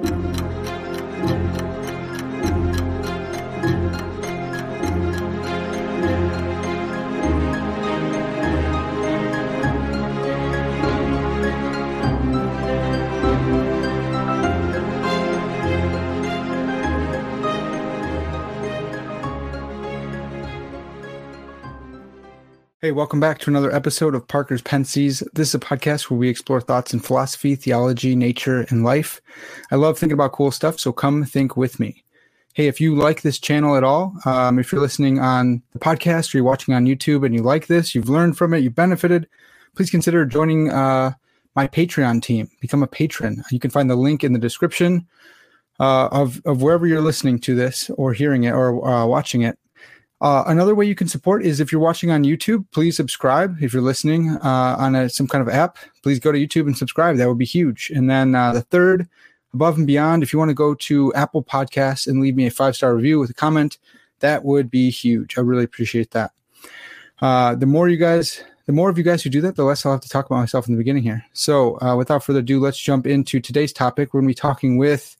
thank you Hey, welcome back to another episode of Parker's Pensées. This is a podcast where we explore thoughts in philosophy, theology, nature, and life. I love thinking about cool stuff, so come think with me. Hey, if you like this channel at all, um, if you're listening on the podcast or you're watching on YouTube and you like this, you've learned from it, you've benefited, please consider joining uh, my Patreon team. Become a patron. You can find the link in the description uh, of, of wherever you're listening to this or hearing it or uh, watching it. Uh, another way you can support is if you're watching on YouTube, please subscribe. If you're listening uh, on a, some kind of app, please go to YouTube and subscribe. That would be huge. And then uh, the third, above and beyond, if you want to go to Apple Podcasts and leave me a five star review with a comment, that would be huge. I really appreciate that. Uh, the more you guys, the more of you guys who do that, the less I'll have to talk about myself in the beginning here. So, uh, without further ado, let's jump into today's topic. We're going to be talking with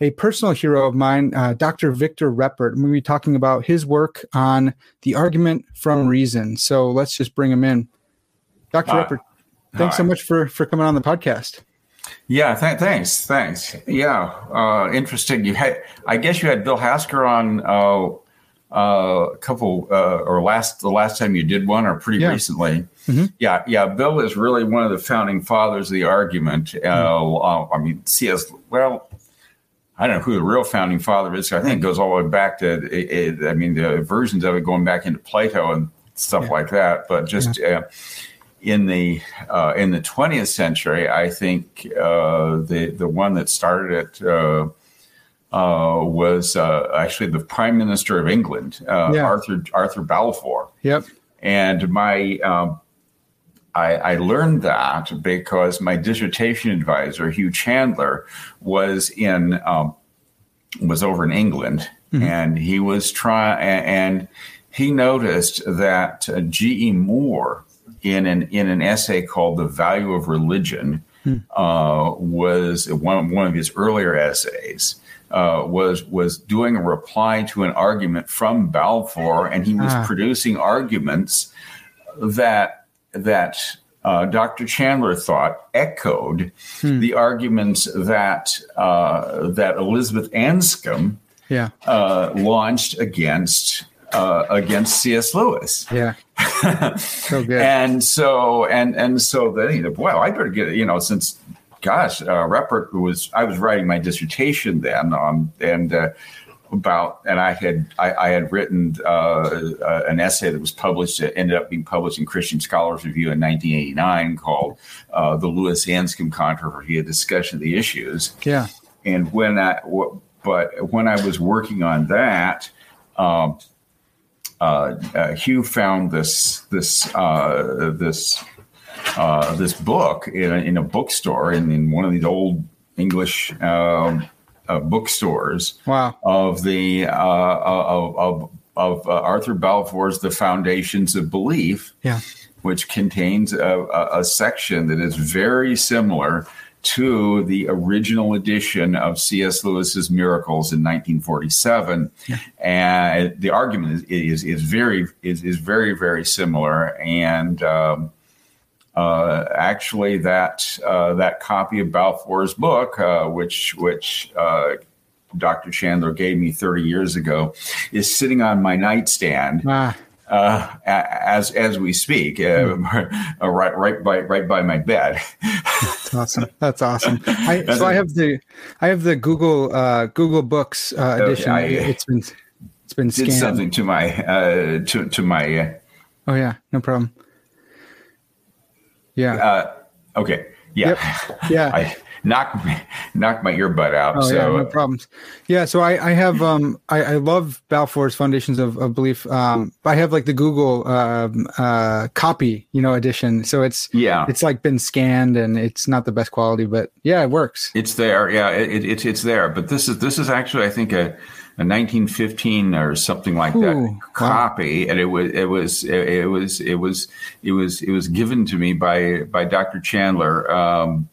a personal hero of mine, uh, Dr. Victor Reppert. Going to be talking about his work on the argument from reason. So let's just bring him in. Dr. Uh, Reppert, thanks hi. so much for, for coming on the podcast. Yeah, th- thanks, thanks. Yeah, uh, interesting. You had, I guess, you had Bill Hasker on uh, uh, a couple, uh, or last the last time you did one, or pretty yeah. recently. Mm-hmm. Yeah, yeah. Bill is really one of the founding fathers of the argument. Mm-hmm. I mean, C.S. Well, I don't know who the real founding father is. I think it goes all the way back to, it, it, I mean, the versions of it going back into Plato and stuff yeah. like that. But just yeah. uh, in the uh, in the 20th century, I think uh, the the one that started it uh, uh, was uh, actually the Prime Minister of England, yeah. Arthur Arthur Balfour. Yep. And my um, I, I, learned that because my dissertation advisor, Hugh Chandler, was in um, was over in England, mm-hmm. and he was trying, and he noticed that uh, G. E. Moore, in an in an essay called "The Value of Religion," mm. uh, was one one of his earlier essays. Uh, was was doing a reply to an argument from Balfour, and he was ah. producing arguments that that uh, Dr. Chandler thought echoed hmm. the arguments that uh, that Elizabeth Anscombe yeah. uh, launched against uh, against C.S. Lewis. Yeah, so good. and so and and so then you know, well, I better get you know since gosh, uh, Reppert was I was writing my dissertation then, um, and uh, about, and I had I, I had written uh, uh, an essay that was published, that ended up being published in Christian Scholars Review in 1989, called uh, "The Lewis Anscombe Controversy: A Discussion of the Issues." Yeah. And when I, but when I was working on that, um, uh, uh, Hugh found this this uh, this this book in a, in a bookstore in, in one of these old English. Um, uh, bookstores wow. of the uh, of of, of uh, Arthur Balfour's "The Foundations of Belief," yeah. which contains a, a, a, section that is very similar to the original edition of C.S. Lewis's Miracles in 1947, yeah. and the argument is, is is very is is very very similar and. Um, uh, actually, that uh, that copy of Balfour's book, uh, which which uh, Dr. Chandler gave me 30 years ago, is sitting on my nightstand. Ah. Uh, as as we speak, mm. right right by right by my bed. That's awesome. That's awesome. I, so I have the I have the Google Google Books edition. I, it's been it's been scanned. did something to my to to my. oh yeah, no problem. Yeah. Uh, okay. Yeah. Yep. Yeah. I knocked knocked my earbud out. Oh, so yeah, no problems. Yeah. So I, I have um I, I love Balfour's Foundations of, of Belief. Um I have like the Google um uh copy, you know, edition. So it's yeah, it's like been scanned and it's not the best quality, but yeah, it works. It's there. Yeah, it, it it's it's there. But this is this is actually I think a a 1915 or something like Ooh, that copy, wow. and it was it was it was it was it was it was given to me by by Dr. Chandler. Um,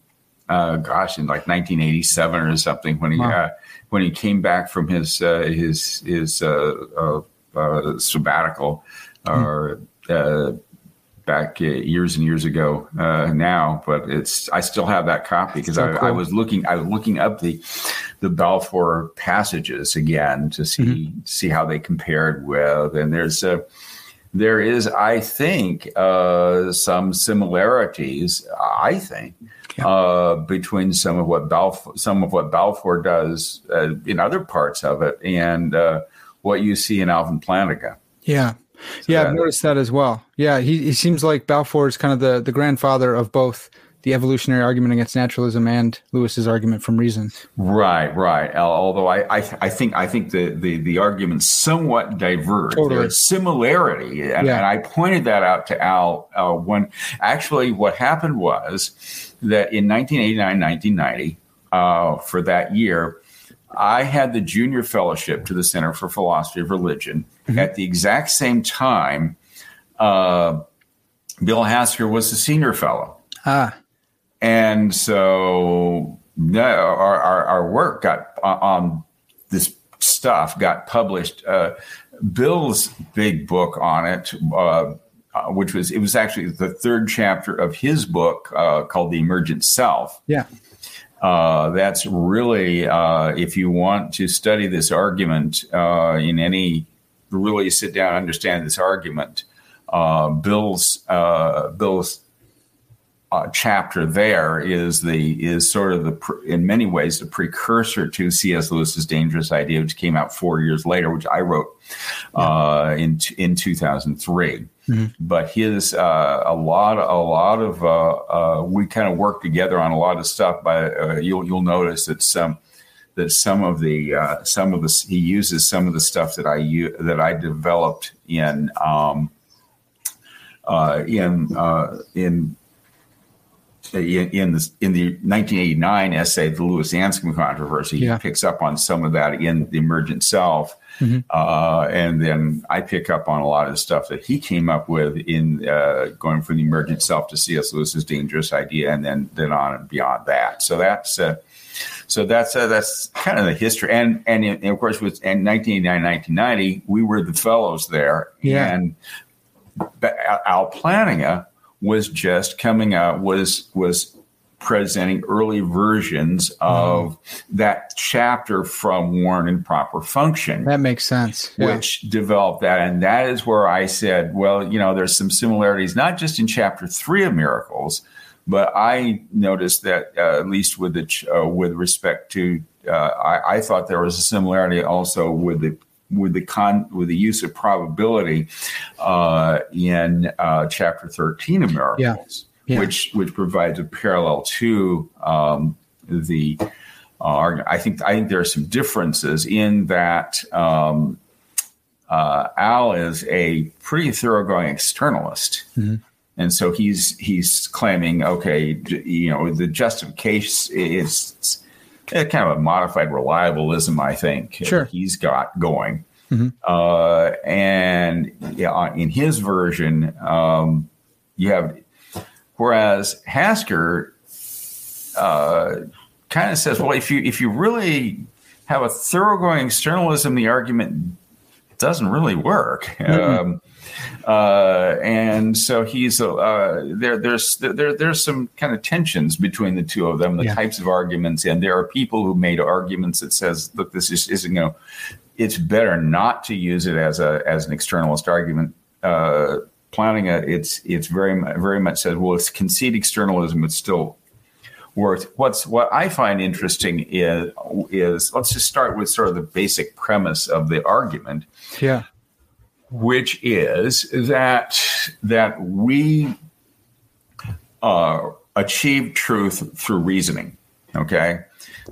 uh, gosh, in like 1987 or something when he wow. uh, when he came back from his uh, his his uh, uh, sabbatical mm. or back years and years ago now, but it's I still have that copy because so I, cool. I, was looking I was looking up the the Balfour passages again to see mm-hmm. see how they compared with, and there's a there is, I think, uh, some similarities. I think yeah. uh, between some of what Balfour, some of what Balfour does uh, in other parts of it, and uh, what you see in Alvin Plantinga. Yeah, so yeah, that, I've noticed that as well. Yeah, he, he seems like Balfour is kind of the the grandfather of both the evolutionary argument against naturalism and Lewis's argument from reason. Right, right. Although I, I, I think I think the, the, the arguments somewhat diverge. Totally. There's similarity, and, yeah. and, I pointed that out to Al uh, when actually what happened was that in 1989, 1990, uh, for that year, I had the junior fellowship to the Center for Philosophy of Religion mm-hmm. at the exact same time. Uh, Bill Hasker was the senior fellow. Ah. And so no, our, our, our work got uh, on this stuff got published. Uh, Bill's big book on it, uh, uh, which was it was actually the third chapter of his book uh, called The Emergent Self. Yeah. Uh, that's really, if you want to study this argument in any, really sit down and understand this argument, Bill's Bill's uh, chapter there is the is sort of the in many ways the precursor to C.S. Lewis's Dangerous Idea, which came out four years later, which I wrote uh, in in 2003. Mm-hmm. But his uh, a lot a lot of uh, uh, we kind of work together on a lot of stuff. But uh, you'll you'll notice that some that some of the some of the he uses some of the stuff that I that I developed in um, uh, in uh, in in, in, the, in the 1989 essay, The Lewis Anscombe Controversy, yeah. he picks up on some of that in The Emergent Self. Mm-hmm. Uh, and then I pick up on a lot of the stuff that he came up with in uh, going from the emergent self to C.S. Lewis's dangerous idea, and then then on and beyond that. So that's uh, so that's uh, that's kind of the history. And and, and of course, with in 1989, 1990, we were the fellows there, yeah. and Al Plantinga was just coming out was was presenting early versions of mm. that chapter from Warrant and Proper Function. That makes sense. Yeah. Which developed that. And that is where I said, well, you know, there's some similarities, not just in chapter three of Miracles, but I noticed that uh, at least with the, uh, with respect to, uh, I, I, thought there was a similarity also with the with the con with the use of probability uh, in uh, chapter 13 of miracles yeah. Yeah. which which provides a parallel to um, the uh, I think I think there are some differences in that um, uh, Al is a pretty thoroughgoing externalist. Mm-hmm. And so he's he's claiming, okay, you know, the justification is kind of a modified reliabilism, I think. Sure. He's got going. Mm-hmm. Uh, and yeah, in his version, um, you have, whereas Hasker uh, kind of says, well, if you if you really have a thoroughgoing externalism, the argument doesn't really work. Mm-hmm. Um, uh, and so he's uh, there. There's there there's some kind of tensions between the two of them, the yeah. types of arguments, and there are people who made arguments that says, look, this is, isn't you know, it's better not to use it as a as an externalist argument. Uh, Plantinga it's it's very very much said, well, it's concede externalism, it's still worth. What's what I find interesting is is let's just start with sort of the basic premise of the argument. Yeah which is that that we uh, achieve truth through reasoning. Okay,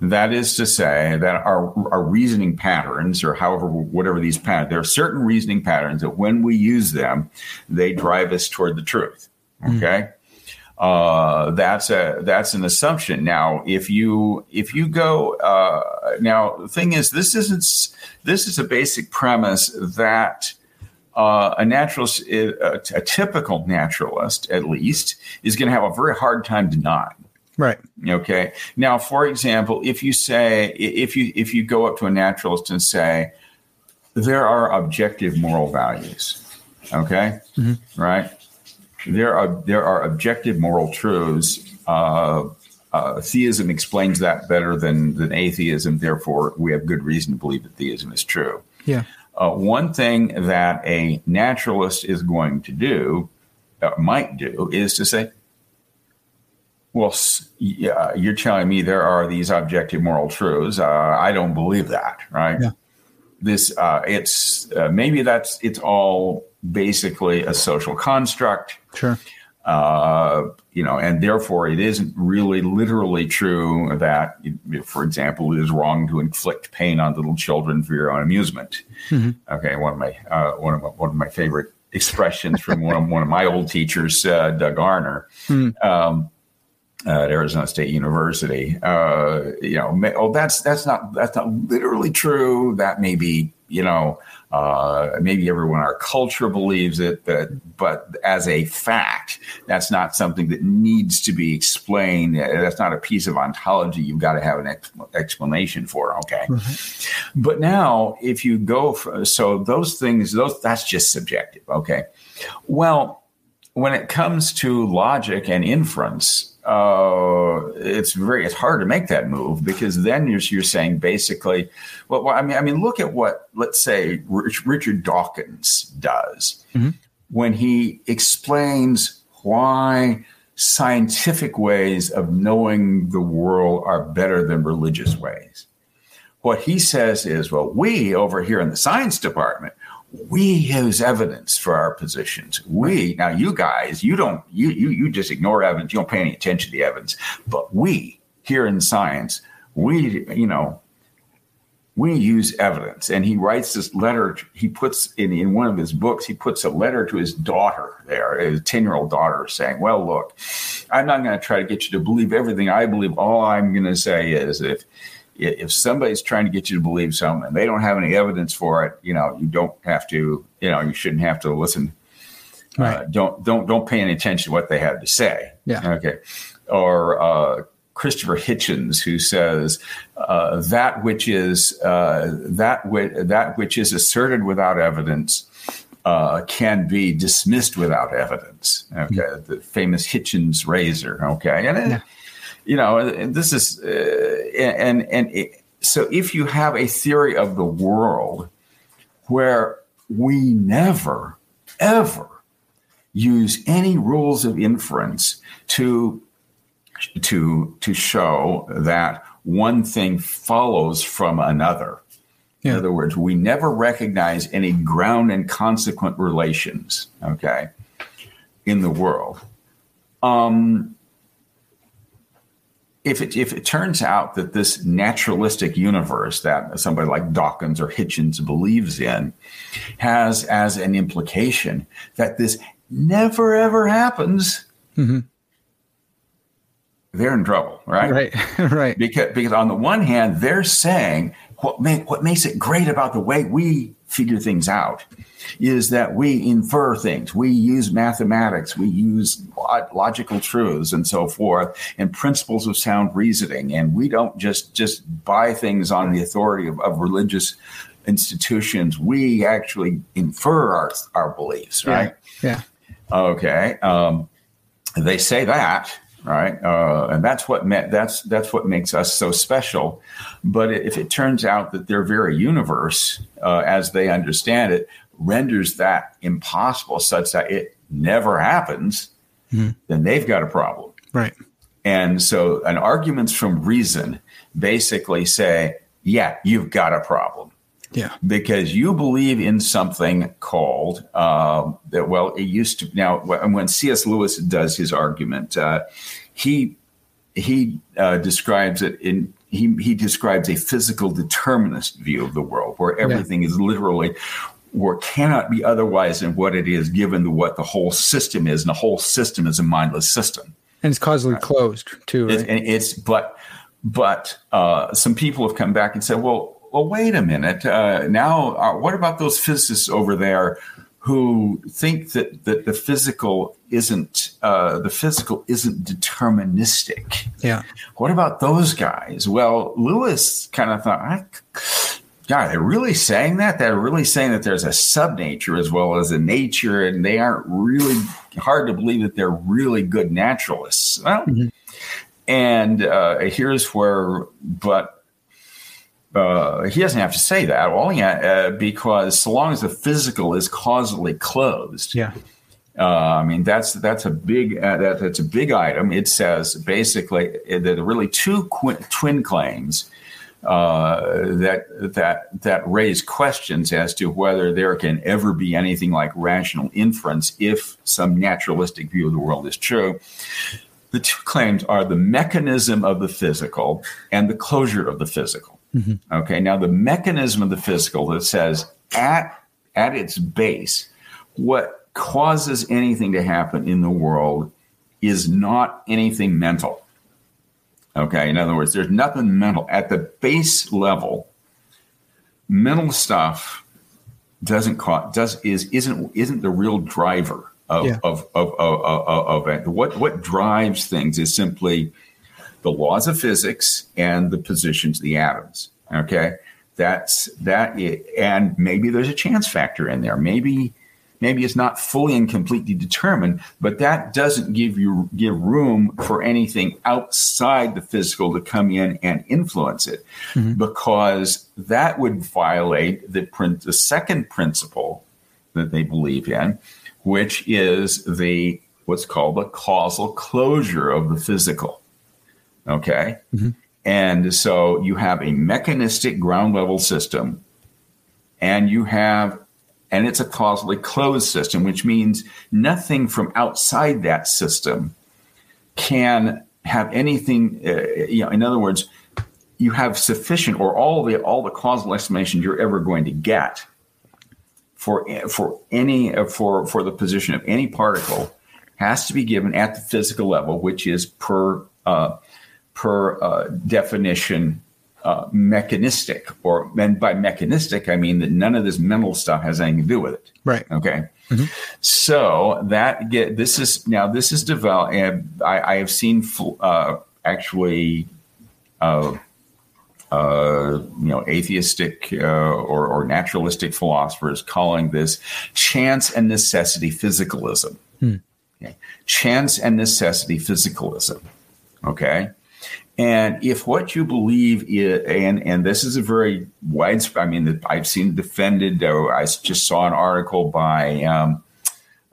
that is to say that our our reasoning patterns, or however whatever these patterns, there are certain reasoning patterns that when we use them, they drive us toward the truth. Hmm. Okay. Mm. Uh, that's a that's an assumption. Now, if you if you go uh, now, the thing is, this isn't this is a basic premise that uh, a naturalist, a, a, typical naturalist at least, is going to have a very hard time denying. Right. Okay. Now, for example, if you say if you if you go up to a naturalist and say there are objective moral values, okay, mm-hmm. right? There are there are objective moral truths. Uh, uh, theism explains that better than than atheism. Therefore, we have good reason to believe that theism is true. Yeah. Uh, one thing that a naturalist is going to do, uh, might do, is to say, well, yeah, you're telling me there are these objective moral truths. Uh, I don't believe that, right? Yeah. This, uh, it's uh, maybe that's it's all basically a social construct. Sure. Uh, you know, and therefore it isn't really literally true that, for example, it is wrong to inflict pain on little children for your own amusement. Mm-hmm. Okay, one of my uh, one of my, one of my favorite expressions from one of one of my old teachers, uh, Doug Arner. Mm. Um, at Arizona State University. Uh, you know, oh, that's that's not that's not literally true. That may be, you know, uh, maybe everyone in our culture believes it, but but as a fact, that's not something that needs to be explained. That's not a piece of ontology. You've got to have an ex- explanation for. Okay, mm-hmm. but now if you go for, so those things, those that's just subjective. Okay, well. When it comes to logic and inference, uh, it's very it's hard to make that move because then you're, you're saying basically, well, well, I mean, I mean, look at what let's say Richard Dawkins does mm-hmm. when he explains why scientific ways of knowing the world are better than religious ways. What he says is, well, we over here in the science department, we use evidence for our positions. We now you guys, you don't you you you just ignore evidence. You don't pay any attention to the evidence. But we here in science, we you know we use evidence. And he writes this letter. He puts in in one of his books. He puts a letter to his daughter there, his ten year old daughter, saying, "Well, look, I'm not going to try to get you to believe everything I believe. All I'm going to say is if." If somebody's trying to get you to believe something and they don't have any evidence for it, you know, you don't have to, you know, you shouldn't have to listen. Uh, right. Uh, don't don't don't pay any attention to what they have to say. Yeah. Okay. Or uh, Christopher Hitchens, who says uh, that which is uh, that which that which is asserted without evidence uh, can be dismissed without evidence. Okay, mm-hmm. the famous Hitchens razor. Okay, and yeah you know, this is, uh, and, and it, so if you have a theory of the world where we never, ever use any rules of inference to, to, to show that one thing follows from another. Yeah. In other words, we never recognize any ground and consequent relations, okay, in the world. Um, if it if it turns out that this naturalistic universe that somebody like Dawkins or Hitchens believes in has as an implication that this never ever happens, mm-hmm. they're in trouble, right? Right, right. Because because on the one hand, they're saying what make, what makes it great about the way we figure things out is that we infer things. We use mathematics, we use logical truths and so forth, and principles of sound reasoning. And we don't just just buy things on the authority of, of religious institutions. We actually infer our, our beliefs, right? Yeah. yeah. Okay. Um, they say that, right? Uh, and that's what met, that's that's what makes us so special. But if it turns out that their very universe, uh, as they understand it, renders that impossible such that it never happens, mm-hmm. then they've got a problem. Right. And so, an arguments from reason basically say, yeah, you've got a problem. Yeah. Because you believe in something called uh, that, well, it used to. Now, when C.S. Lewis does his argument, uh, he he uh, describes it in he, he describes a physical determinist view of the world where everything yeah. is literally or cannot be otherwise than what it is given the, what the whole system is and the whole system is a mindless system and it's causally closed too right? it's, and it's but but uh, some people have come back and said well well wait a minute uh, now uh, what about those physicists over there who think that that the physical isn't uh, the physical isn't deterministic. Yeah. What about those guys? Well, Lewis kind of thought, I, God, they're really saying that. They're really saying that there's a subnature as well as a nature, and they aren't really hard to believe that they're really good naturalists. Well, mm-hmm. and uh, here's where, but uh, he doesn't have to say that. Yeah, uh, because so long as the physical is causally closed, yeah. Uh, I mean that's that's a big uh, that, that's a big item. It says basically that there are really two qu- twin claims uh, that that that raise questions as to whether there can ever be anything like rational inference if some naturalistic view of the world is true. The two claims are the mechanism of the physical and the closure of the physical. Mm-hmm. Okay, now the mechanism of the physical that says at at its base, what causes anything to happen in the world is not anything mental. Okay, in other words, there's nothing mental at the base level. Mental stuff doesn't cause does is isn't isn't the real driver of yeah. of, of, of, of, of it. What what drives things is simply the laws of physics and the positions of the atoms. Okay, that's that, and maybe there's a chance factor in there. Maybe maybe it's not fully and completely determined, but that doesn't give you give room for anything outside the physical to come in and influence it, mm-hmm. because that would violate the print the second principle that they believe in, which is the what's called the causal closure of the physical. Okay. Mm-hmm. And so you have a mechanistic ground level system and you have, and it's a causally closed system, which means nothing from outside that system can have anything, uh, you know, in other words, you have sufficient or all the all the causal explanations you're ever going to get for for any for for the position of any particle has to be given at the physical level, which is per uh, per uh, definition uh, mechanistic, or and by mechanistic I mean that none of this mental stuff has anything to do with it. Right. Okay. Mm-hmm. So that get this is now this is developed. I, I have seen uh, actually. Uh, uh, you know, atheistic uh, or, or, naturalistic philosophers calling this chance and necessity physicalism. Hmm. Okay. Chance and necessity physicalism. Okay. And if what you believe is, and and this is a very widespread, I mean, I've seen defended. I just saw an article by, um,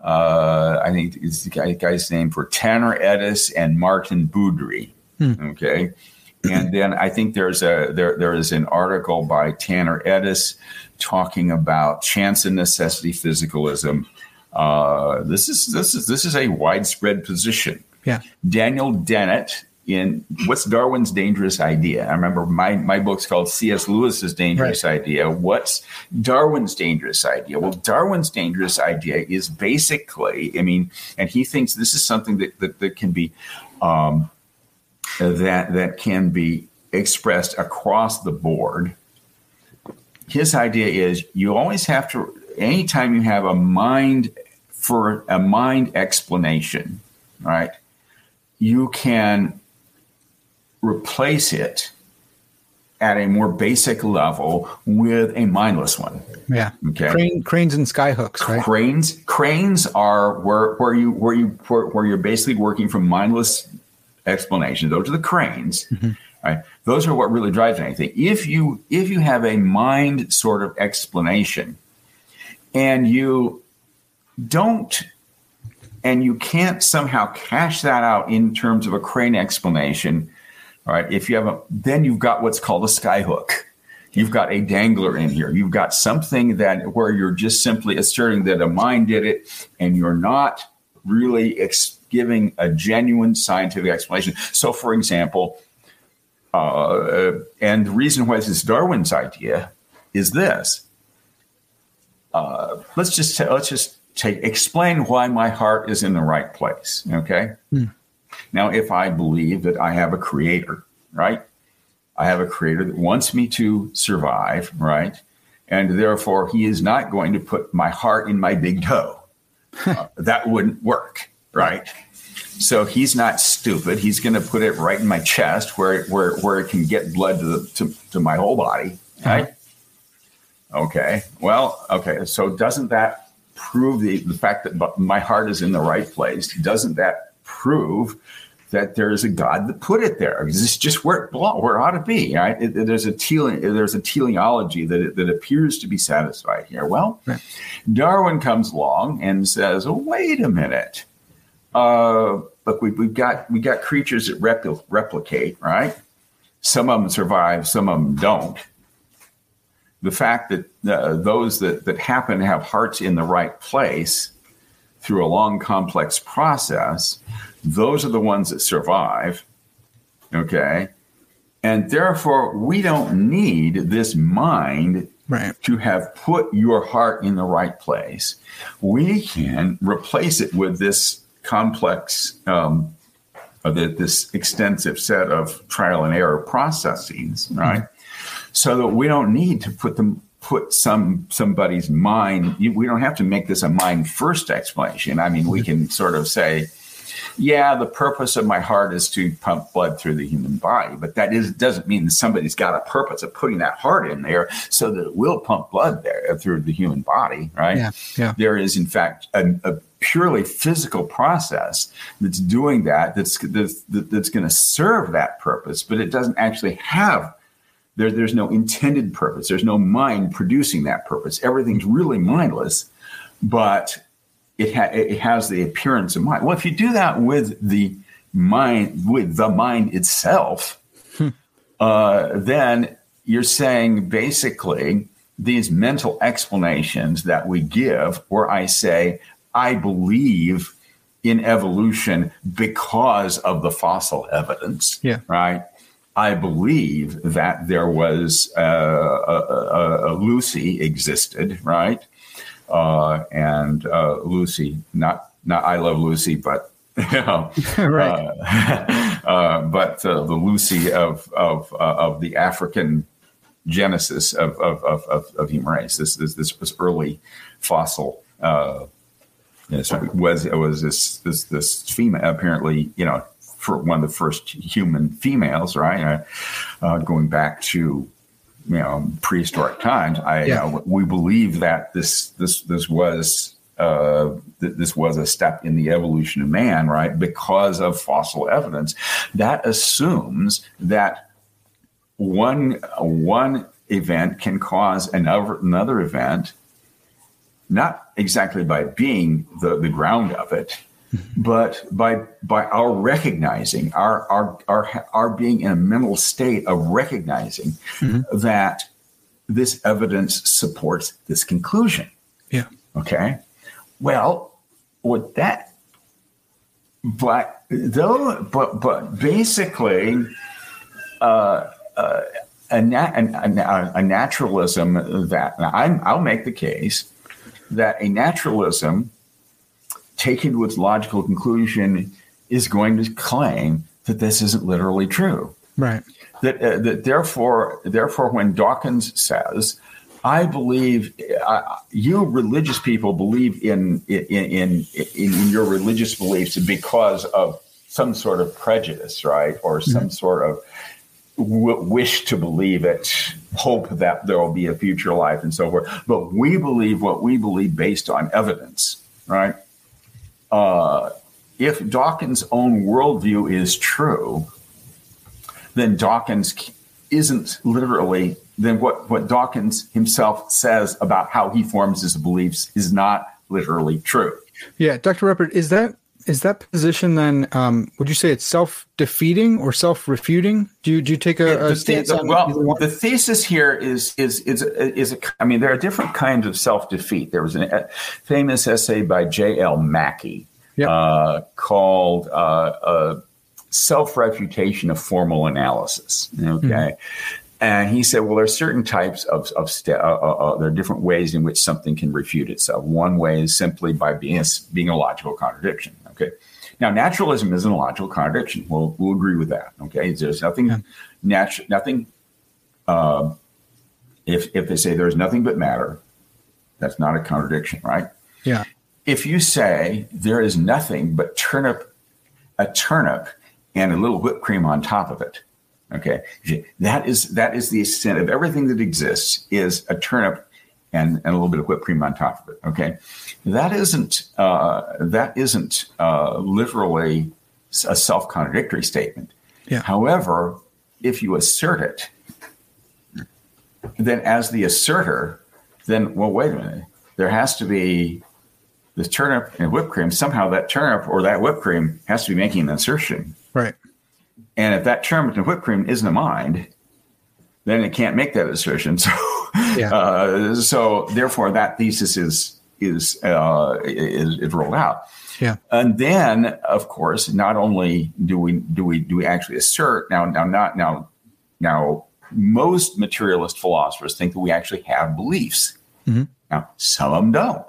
uh, I think it's the guy, guy's name for Taner Edis and Maarten Boudry. Hmm. Okay, and then I think there's a there there is an article by Taner Edis talking about chance and necessity physicalism. Uh, this is this is this is a widespread position. Yeah, Daniel Dennett in what's Darwin's dangerous idea? I remember my, my book's called C.S. Lewis's dangerous right. idea. What's Darwin's dangerous idea? Well, Darwin's dangerous idea is basically, I mean, and he thinks this is something that, that, that can be um, that that can be expressed across the board. His idea is you always have to anytime you have a mind for a mind explanation, right? You can replace it at a more basic level with a mindless one. Yeah. Okay. Crane, cranes and skyhooks, right? Cranes, cranes are where where you where you where, where you're basically working from mindless explanations. Those are the cranes. Mm-hmm. Right. Those are what really drives anything. If you if you have a mind sort of explanation and you don't and you can't somehow cash that out in terms of a crane explanation, all right. If you have a, then you've got what's called a skyhook. You've got a dangler in here. You've got something that where you're just simply asserting that a mind did it, and you're not really ex- giving a genuine scientific explanation. So, for example, uh, and the reason why this is Darwin's idea is this. Uh, let's just let's just take explain why my heart is in the right place. Okay. Hmm. Now, if I believe that I have a creator, right? I have a creator that wants me to survive, right? and therefore he is not going to put my heart in my big toe. Uh, that wouldn't work, right? So he's not stupid. He's going to put it right in my chest where where where it can get blood to the, to, to my whole body, right? Uh-huh. Okay. Well, okay. So doesn't that prove the the fact that my heart is in the right place? Doesn't that prove that there is a God that put it there. This is just where it, where it ought to be. Right? It, there's a tele, there's a teleology that that appears to be satisfied here. Well, right. Darwin comes along and says, oh, "Wait a minute, uh, look, we, we've got we got creatures that repl- replicate, right? Some of them survive, some of them don't." The fact that uh, those that, that happen to have hearts in the right place through a long, complex process those are the ones that survive. Okay. And therefore, we don't need this mind right. to have put your heart in the right place. We can replace it with this complex, um, uh, this extensive set of trial and error processes, right? Mm-hmm. So that we don't need to put them put some somebody's mind. We don't have to make this a mind first explanation. I mean, we mm-hmm. can sort of say, yeah, the purpose of my heart is to pump blood through the human body, but that is doesn't mean that somebody's got a purpose of putting that heart in there so that it will pump blood there uh, through the human body, right? Yeah, yeah. There is, in fact, a, a purely physical process that's doing that. That's that's, that's going to serve that purpose, but it doesn't actually have there, there's no intended purpose. There's no mind producing that purpose. Everything's really mindless, but it, ha- it has the appearance of mind. Well, if you do that with the mind, with the mind itself, hmm. uh, then you're saying basically these mental explanations that we give, where I say, I believe in evolution because of the fossil evidence, yeah. right? I believe that there was uh, a, a, a Lucy existed, right? uh, and uh, Lucy, not not I Love Lucy, but you know, right. Uh, uh, but the Lucy of of of the African genesis of of of, of, of human race. This, this this was early fossil. This was was this this this female apparently you know for one of the first human females right going back to you know prehistoric times. I yeah. uh, we believe that this this this was uh, th- this was a step in the evolution of man, right? Because of fossil evidence, that assumes that one one event can cause another another event, not exactly by being the the ground of it, but by by our recognizing our our our our being in a mental state of recognizing mm-hmm. that this evidence supports this conclusion. Yeah. Okay. Well, what that but though but but basically uh, uh, a, nat- a, a, naturalism that I'm, I'll make the case that a naturalism taken to its logical conclusion, is going to claim that this isn't literally true. Right. That, uh, that therefore, therefore, when Dawkins says, I believe uh, you religious people believe in in, in in in your religious beliefs because of some sort of prejudice, right, or some mm-hmm. sort of w- wish to believe it, hope that there will be a future life, and so forth. But we believe what we believe based on evidence, right? Uh, if Dawkins' own worldview is true, then Dawkins isn't literally, then what, what Dawkins himself says about how he forms his beliefs is not literally true. Yeah, Dr. Reppert, is that is that position then? Um, would you say it's self defeating or self refuting? Do you do you take a, a stance on well? The thesis here is is is is a, I mean there are different kinds of self defeat. There was a famous essay by J. L. Mackie yep. uh, called uh, uh self refutation of formal analysis. Okay. Mm-hmm. And he said, well, there are certain types of, of st- uh, uh, uh, there are different ways in which something can refute itself. One way is simply by being a, being a logical contradiction. Okay. Now, naturalism isn't a logical contradiction. We'll, we'll agree with that. Okay. There's nothing yeah. natural, nothing uh, if if they say there's nothing but matter, that's not a contradiction, right? Yeah. If you say there is nothing but turnip, a turnip, and a little whipped cream on top of it, okay, that is that is the extent of everything that exists is a turnip and, and a little bit of whipped cream on top of it. Okay, that isn't uh, that isn't uh, literally a self contradictory statement. Yeah. However, if you assert it, then as the asserter, then well, wait a minute, there has to be the turnip and whipped cream. Somehow that turnip or that whipped cream has to be making an assertion. Right. And if that turnip and whipped cream isn't a mind, then it can't make that assertion. So, yeah. uh, so therefore, that thesis is is uh, is, is rolled out. Yeah. And then, of course, not only do we do we do we actually assert now now not now now most materialist philosophers think that we actually have beliefs. Mm-hmm. Now, some of them don't.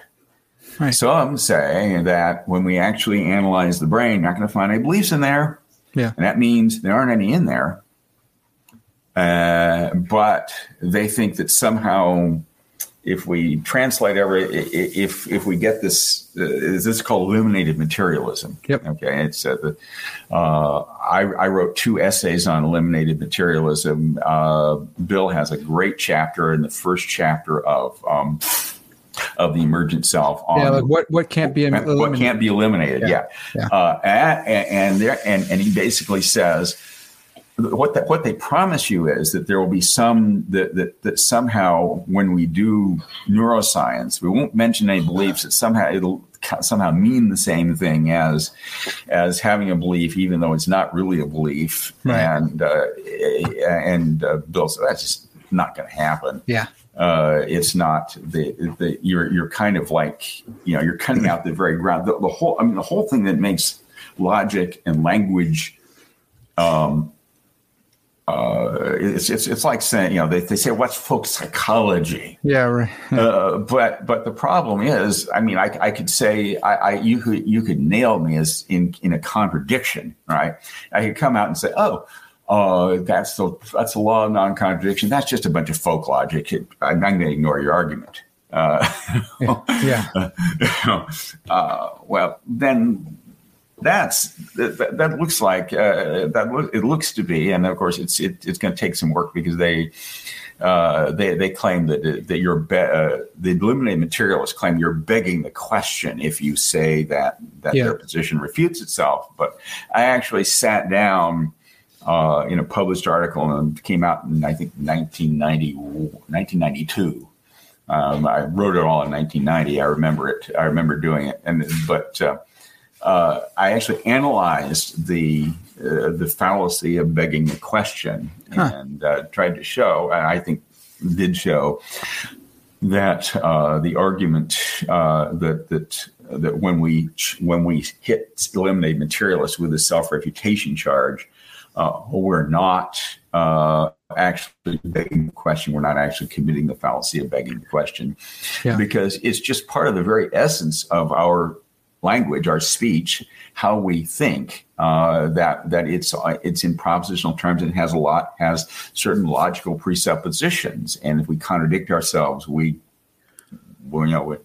Right. Some say that when we actually analyze the brain, not going to find any beliefs in there. Yeah. And that means there aren't any in there. Uh, but they think that somehow if we translate every if if we get this uh, this is called eliminative materialism yep okay it's uh, the, uh, I, I wrote two essays on eliminative materialism uh, bill has a great chapter in the first chapter of um, of the emergent self on yeah, like what what can't be eliminated. what can't be eliminated yeah, yeah. yeah. Uh, and, and there and, and he basically says what that what they promise you is that there will be some that, that that somehow when we do neuroscience we won't mention any beliefs that somehow it'll somehow mean the same thing as as having a belief even though it's not really a belief. Right. and uh, and uh, Bill said that's just not going to happen. Yeah. Uh, it's not the, the you're you're kind of like you know you're cutting out the very ground. The, the whole I mean the whole thing that makes logic and language um, uh, it's, it's it's like saying you know they, they say what's folk psychology? Yeah right. Uh, but but the problem is I mean I, I could say I, I, you could you could nail me as in in a contradiction right? I could come out and say oh uh, that's the that's the law of non-contradiction. That's just a bunch of folk logic. It, I'm going to ignore your argument. Uh, yeah, uh, well then that's that, that looks like uh, that it looks to be, and of course it's it, it's going to take some work because they uh, they they claim that that you're be, uh, the eliminative materialists claim you're begging the question if you say that that yeah. their position refutes itself. But I actually sat down uh, in a published article and came out in I think 1990 1992. Um, I wrote it all in 1990. I remember it. I remember doing it, and but uh, I actually analyzed the uh, the fallacy of begging the question huh. and uh, tried to show, and I think did show that uh, the argument uh, that that that when we when we hit eliminative materialists with a self refutation charge, uh, we're not actually begging the question. We're not actually committing the fallacy of begging the question, yeah. because it's just part of the very essence of our language, our speech, how we think. Uh, that that it's uh, it's in propositional terms and has a lot has certain logical presuppositions, and if we contradict ourselves, we, well, you know, we,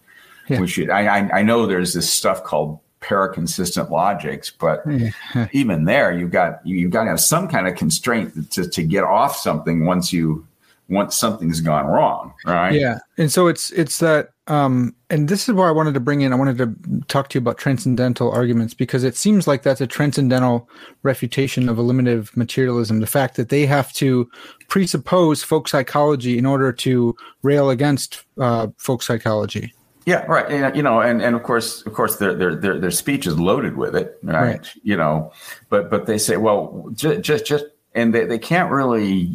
yeah. we should. I, I I know there's this stuff called paraconsistent logics, but yeah. even there, you've got you, have got to have some kind of constraint to to get off something once you once something's gone wrong, right? Yeah, and so it's it's that um, and this is where I wanted to bring in. I wanted to talk to you about transcendental arguments because it seems like that's a transcendental refutation of eliminative materialism. The fact that they have to presuppose folk psychology in order to rail against uh, folk psychology. Yeah, right. And, you know, and, and of course, of course, their, their their their speech is loaded with it, right? right. You know, but but they say, well, just just, just and they, they can't really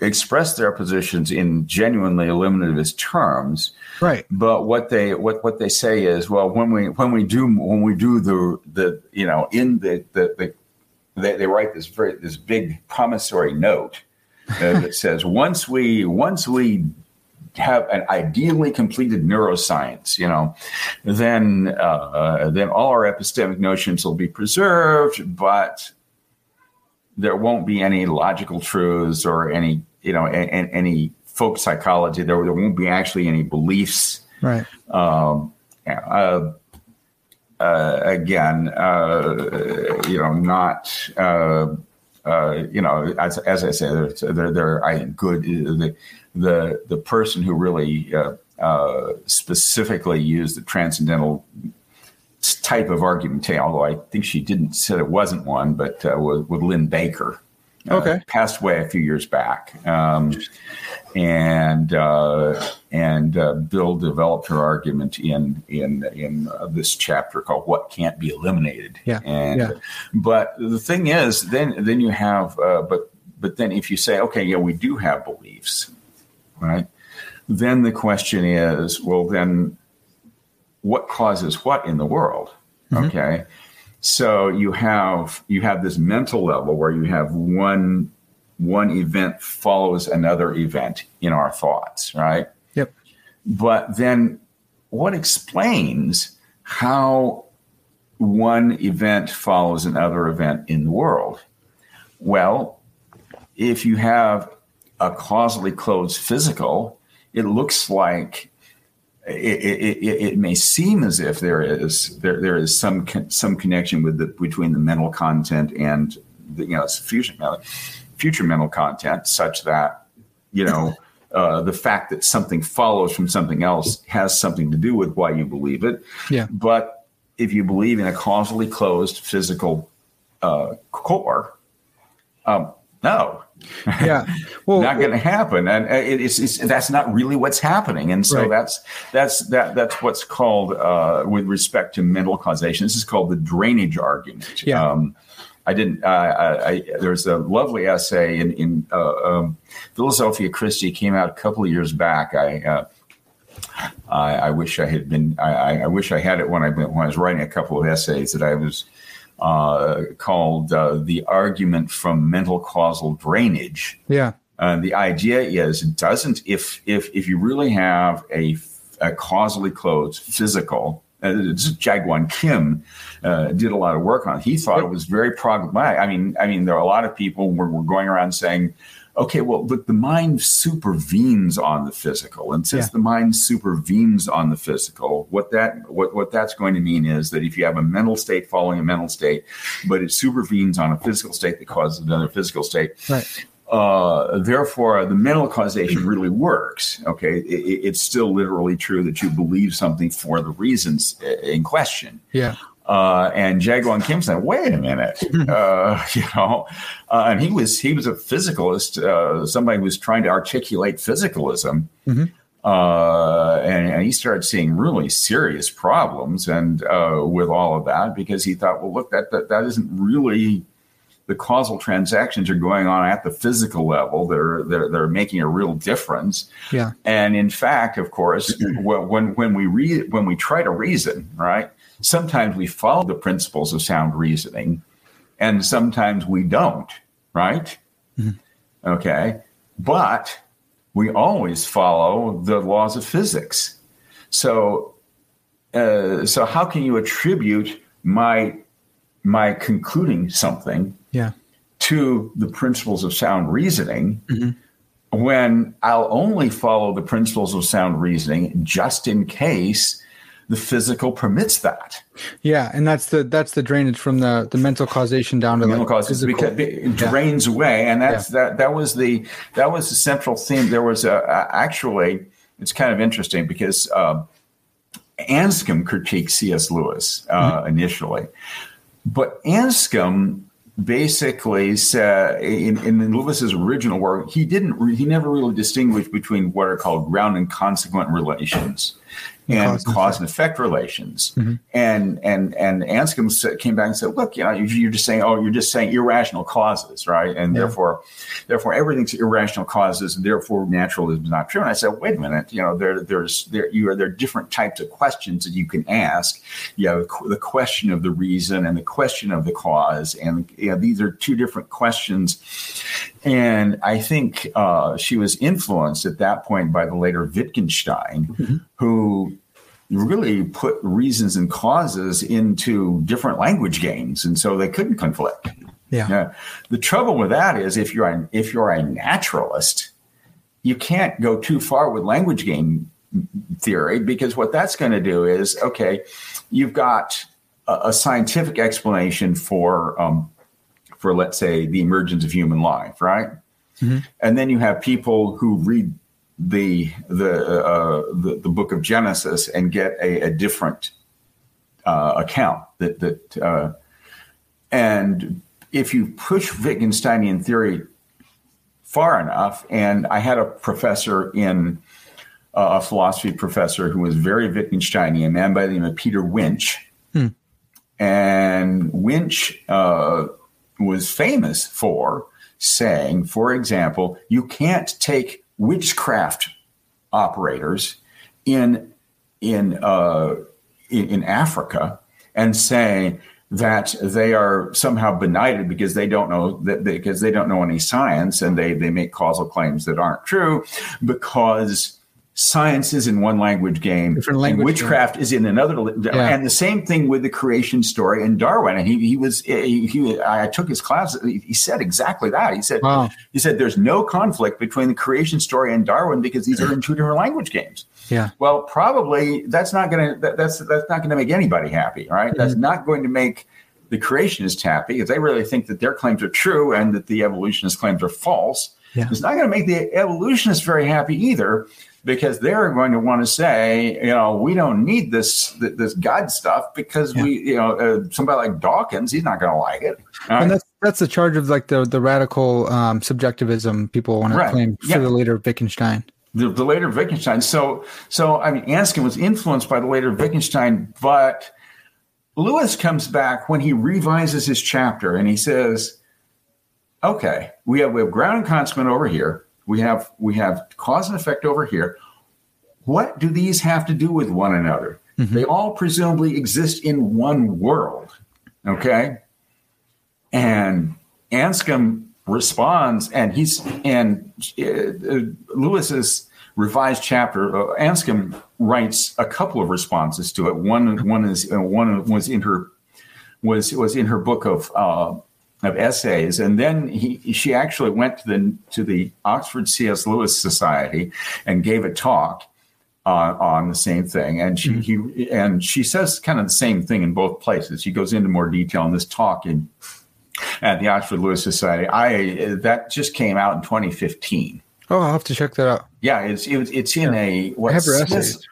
express their positions in genuinely eliminativist terms Right. But what they what what they say is, well, when we when we do when we do the the you know in the the, the they, they write this very this big promissory note uh, that says once we once we have an ideally completed neuroscience, you know, then uh, then all our epistemic notions will be preserved, but there won't be any logical truths or any you know any folk psychology. There, there won't be actually any beliefs. Right. Um, uh, uh, again, uh, you know, not. Uh, uh, you know, as, as I said, they're, they're I good. The, the the person who really uh, specifically used the transcendental type of argument, although I think she didn't said it wasn't one, but uh, with, with Lynne Baker. Okay. passed away a few years back. Um, and uh, and uh, Bill developed her argument in in in uh, this chapter called "What Can't Be Eliminated." Yeah. And yeah. but the thing is, then then you have uh, but but then if you say, okay, yeah, we do have beliefs, right? Then the question is, well, then what causes what in the world? Mm-hmm. Okay. So you have you have this mental level where you have one one event follows another event in our thoughts, right? Yep. But then what explains how one event follows another event in the world? Well, if you have a causally closed physical, it looks like it, it, it, it, may seem as if there is there, there is some some connection with the between the mental content and the you know future future mental content, such that you know uh, the fact that something follows from something else has something to do with why you believe it. Yeah. But if you believe in a causally closed physical uh, core, um, no, yeah, well, not going to happen, and uh, it's, it's, that's not really what's happening, and so right. that's that's that that's what's called uh, with respect to mental causation. This is called the drainage argument. Yeah. Um, I didn't. Uh, I, I, there's a lovely essay in, in uh, um, Philosophia Christi came out a couple of years back. I, uh, I, I wish I had been. I, I, wish I had it when I when I was writing a couple of essays that I was uh, called uh, the argument from mental causal drainage. Yeah. Uh, the idea is it doesn't if if if you really have a, a causally closed physical. Uh, Jaegwon Kim uh, did a lot of work on. It. He thought it was very problematic. I mean, I mean, there are a lot of people were, were going around saying, okay, well, but the mind supervenes on the physical, and since yeah. the mind supervenes on the physical, what that what what that's going to mean is that if you have a mental state following a mental state, but it supervenes on a physical state that causes another physical state, right. Uh, therefore, the mental causation really works. Okay, it, it's still literally true that you believe something for the reasons in question. Yeah. Uh, and Jaegwon Kim said, "Wait a minute, uh, you know," uh, and he was he was a physicalist, uh, somebody who was trying to articulate physicalism, mm-hmm. Uh, and, and, he started seeing really serious problems and uh, with all of that because he thought, well, look, that that, that isn't really the causal transactions are going on at the physical level. They're they're, they're making a real difference. Yeah, and in fact, of course, when when we read when we try to reason, right sometimes we follow the principles of sound reasoning and sometimes we don't, right? Mm-hmm. Okay. But we always follow the laws of physics. So, uh, so how can you attribute my my concluding something yeah. to the principles of sound reasoning mm-hmm. when I'll only follow the principles of sound reasoning just in case the physical permits that. Yeah, and that's the that's the drainage from the the mental causation down to the mental like causation because it drains yeah. away, and that's yeah. that that was the that was the central theme. There was a, a actually it's kind of interesting because uh, Anscombe critiqued C.S. Lewis uh, mm-hmm. initially, but Anscombe basically said in, in Lewis's original work, he didn't he never really distinguished between what are called ground and consequent relations and cause, cause and effect, relations. Mm-hmm. And and and Anscombe came back and said, "Look, you know, you're just saying, oh, you're just saying irrational causes, right? And yeah. therefore, therefore, everything's irrational causes, and therefore, naturalism is not true." And I said, "Wait a minute, you know, there there's there you are there are different types of questions that you can ask. You have the question of the reason and the question of the cause, and you know, these are two different questions." And I think uh, she was influenced at that point by the later Wittgenstein, mm-hmm. who really put reasons and causes into different language games, and so they couldn't conflict. Yeah. the trouble with that is if you're a, if you're a naturalist, you can't go too far with language game theory because what that's going to do is okay, you've got a, a scientific explanation for um, for let's say the emergence of human life, right? Mm-hmm. And then you have people who read the the uh, the, the, book of Genesis and get a, a different uh, account that that uh, and if you push Wittgensteinian theory far enough, and I had a professor in uh, a philosophy professor who was very Wittgensteinian, a man by the name of Peter Winch, hmm. and Winch uh, was famous for saying, for example, you can't take witchcraft operators in in uh, in, in Africa and say that they are somehow benighted because they don't know that because they don't know any science and they they make causal claims that aren't true because science is in one language game Different language and witchcraft game. is in another yeah. and the same thing with the creation story and darwin and he, he was he, he i took his class he said exactly that he said wow. he said there's no conflict between the creation story and darwin because these are in two different language games yeah well probably that's not gonna that, that's that's not gonna make anybody happy right mm-hmm. that's not going to make the creationists happy if they really think that their claims are true and that the evolutionist claims are false yeah. it's not going to make the evolutionists very happy either because they're going to want to say, you know, we don't need this this God stuff because yeah. we, you know, uh, somebody like Dawkins, he's not going to like it. Right? And that's that's the charge of like the the radical um, subjectivism people want to claim for yeah. the later Wittgenstein. The, the later Wittgenstein. So so I mean, Anscombe was influenced by the later Wittgenstein, but Lewis comes back when he revises his chapter and he says, "Okay, we have we have ground and over here." We have we have cause and effect over here. What do these have to do with one another? Mm-hmm. They all presumably exist in one world. Okay. And Anscombe responds, and he's and uh, Lewis's revised chapter. Uh, Anscombe writes a couple of responses to it. One one is uh, one was in her was was in her book of uh, of essays, and then he, she actually went to the to the Oxford C.S. Lewis Society and gave a talk on, on the same thing. And she mm-hmm. he and she says kind of the same thing in both places. She goes into more detail in this talk in at the Oxford Lewis Society. I that just came out in 2015. Oh, I'll have to check that out. Yeah, it's it, it's in yeah. a what? I have her essays.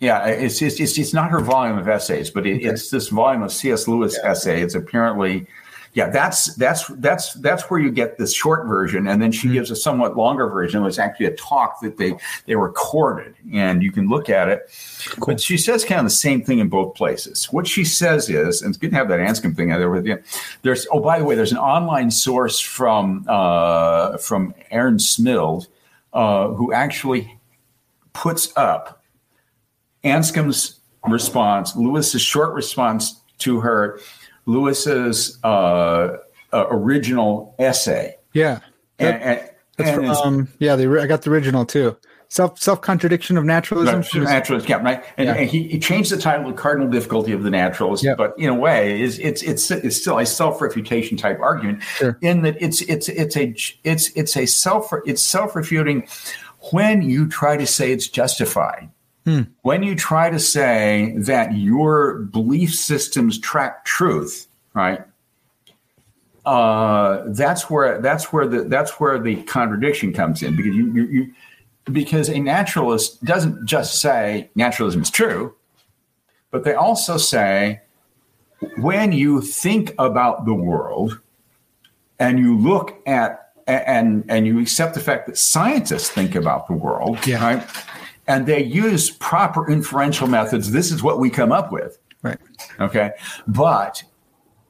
Yeah, it's, it's it's it's not her volume of essays, but it, okay. it's this volume of C.S. Lewis yeah. essay. It's apparently yeah, that's that's that's that's where you get this short version, and then she mm-hmm. gives a somewhat longer version. It was actually a talk that they they recorded, and you can look at it. Cool. But she says kind of the same thing in both places. What she says is, and it's good to have that Anscombe thing out there with you. There's oh, by the way, there's an online source from uh, from Aaron Smild, uh, who actually puts up Anscombe's response, Lewis's short response to her Lewis's uh, uh, original essay. Yeah, that, and, and, and um, yeah, the, I got the original too. Self self contradiction of naturalism. naturalist, yeah, right. And, yeah. and he, he, changed the title to "Cardinal Difficulty of the Naturalist," yep. but in a way, is it's it's it's still a self refutation type argument sure. in that it's it's it's a it's it's a self it's self refuting when you try to say it's justified. Hmm. When you try to say that your belief systems track truth, right? Uh, that's where that's where the that's where the contradiction comes in because you, you, you because a naturalist doesn't just say naturalism is true, but they also say when you think about the world and you look at and and you accept the fact that scientists think about the world, yeah. right? And they use proper inferential methods. This is what we come up with. Right. Okay. But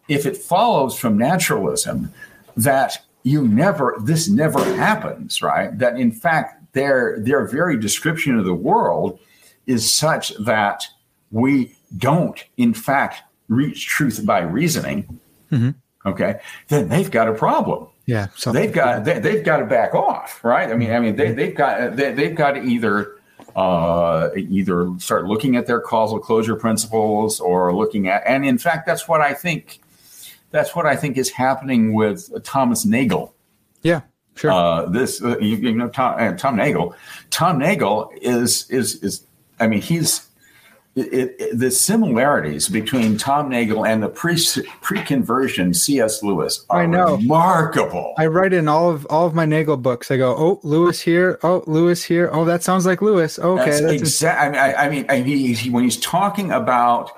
if it follows from naturalism that you never, this never happens, right? That in fact, their, their very description of the world is such that we don't, in fact, reach truth by reasoning. Mm-hmm. Okay. Then they've got a problem. Yeah. so They've got, they, have got to back off, right? I mean, I mean, they, they've got, they, they've got to either, uh, either start looking at their causal closure principles or looking at, and in fact, that's what I think. That's what I think is happening with Thomas Nagel. Yeah, Sure. Uh, this uh, you, you, know Tom, uh, Tom Nagel. Tom Nagel is is is. I mean, he's it, it, the similarities between Tom Nagel and the pre pre conversion C.S. Lewis are I know. remarkable. I write in all of all of my Nagel books. I go, oh, Lewis here. Oh, Lewis here. Oh, that sounds like Lewis. Okay, that's, that's exactly. I mean, I, I mean, he, he, when he's talking about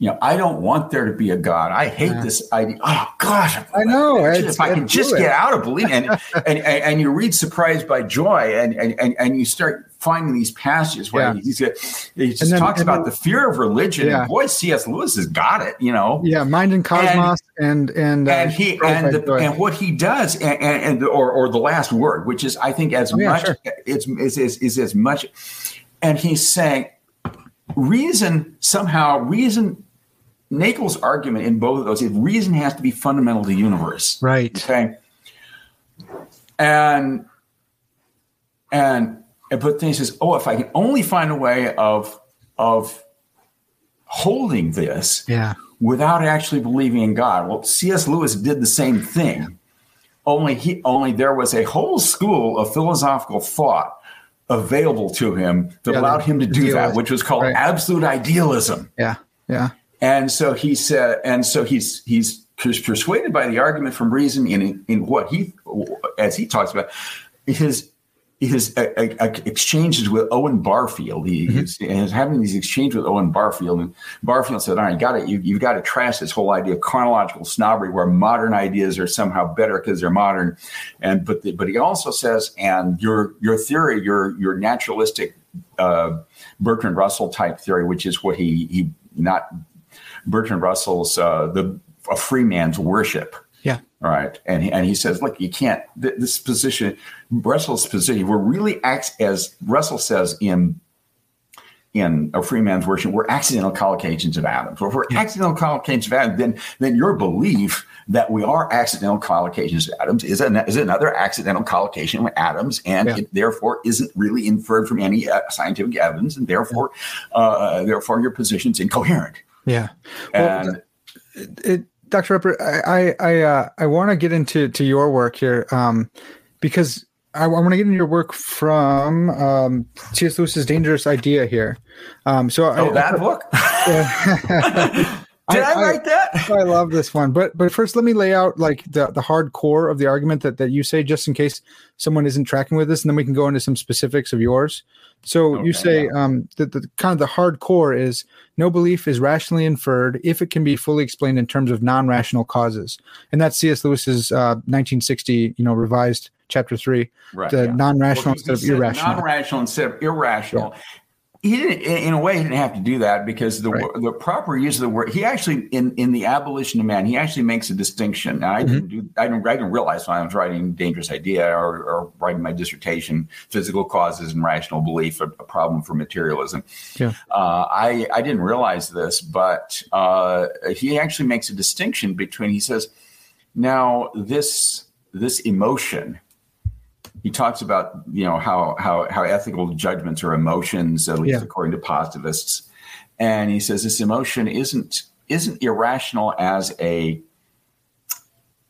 you know, I don't want there to be a God. I hate yeah. this idea. Oh gosh, I know. if I can just get out of believing, and, and, and and you read "Surprised by Joy," and and and you start finding these passages where yeah. he's, he just then, talks about then, the fear of religion. Yeah. And boy, C.S. Lewis has got it. You know, yeah, Mind and Cosmos, and and and, uh, and he and the, and what he does, and, and, and or or the last word, which is I think as oh, much sure. it's is, is is as much, and he's saying reason somehow reason Nagel's argument in both of those is reason has to be fundamental to the universe. Right. Okay. And and but then he says, "Oh, if I can only find a way of of holding this, yeah, without actually believing in God." Well, C.S. Lewis did the same thing. Only he only there was a whole school of philosophical thought available to him that yeah, allowed him to do that, which was called right. absolute idealism. Yeah. Yeah. And so he said, and so he's he's persuaded by the argument from reason in in what he, as he talks about, his his uh, uh, exchanges with Owen Barfield. He, mm-hmm. he's, having these exchanges with Owen Barfield, and Barfield said, "All right, got it. You, you've got to trash this whole idea of chronological snobbery, where modern ideas are somehow better because they're modern." And but the, but he also says, and your your theory, your your naturalistic uh, Bertrand Russell type theory, which is what he he not Bertrand Russell's uh, the a free man's worship. Yeah. Right. And he, and he says, look, you can't. This position, Russell's position, we're really acts as Russell says in in a free man's worship, we're accidental collocations of atoms. Well, if we're yeah. accidental collocations of atoms, then then your belief that we are accidental collocations of atoms is, an, is another accidental collocation of atoms, and yeah. it therefore isn't really inferred from any uh, scientific evidence, and therefore, yeah. uh, therefore your position's incoherent. Yeah. Well, and it, it, Dr. Reppert, I I uh, I want to get into to your work here um, because I, I want to get into your work from um, C.S. Lewis's Dangerous Idea here. Um, so oh, I, that I, book. Did I, I, write that? I love this one, but but first, let me lay out like the the hard core of the argument that that you say, just in case someone isn't tracking with this, and then we can go into some specifics of yours. So okay, you say yeah. um, that the kind of the hard core is no belief is rationally inferred if it can be fully explained in terms of non-rational causes, and that's C.S. Lewis's uh, 1960, you know, revised chapter three, right, the yeah. non-rational well, instead of irrational. Non-rational instead of irrational. Yeah he didn't in a way he didn't have to do that because the right. the proper use of the word he actually in in the abolition of man he actually makes a distinction now i mm-hmm. didn't do I didn't, I didn't realize when i was writing dangerous idea or, or writing my dissertation physical causes and rational belief a, a problem for materialism yeah. Uh, i i didn't realize this but uh, he actually makes a distinction between he says now this this emotion he talks about you know how how how ethical judgments are emotions, at least yeah. according to positivists, and he says this emotion isn't isn't irrational as a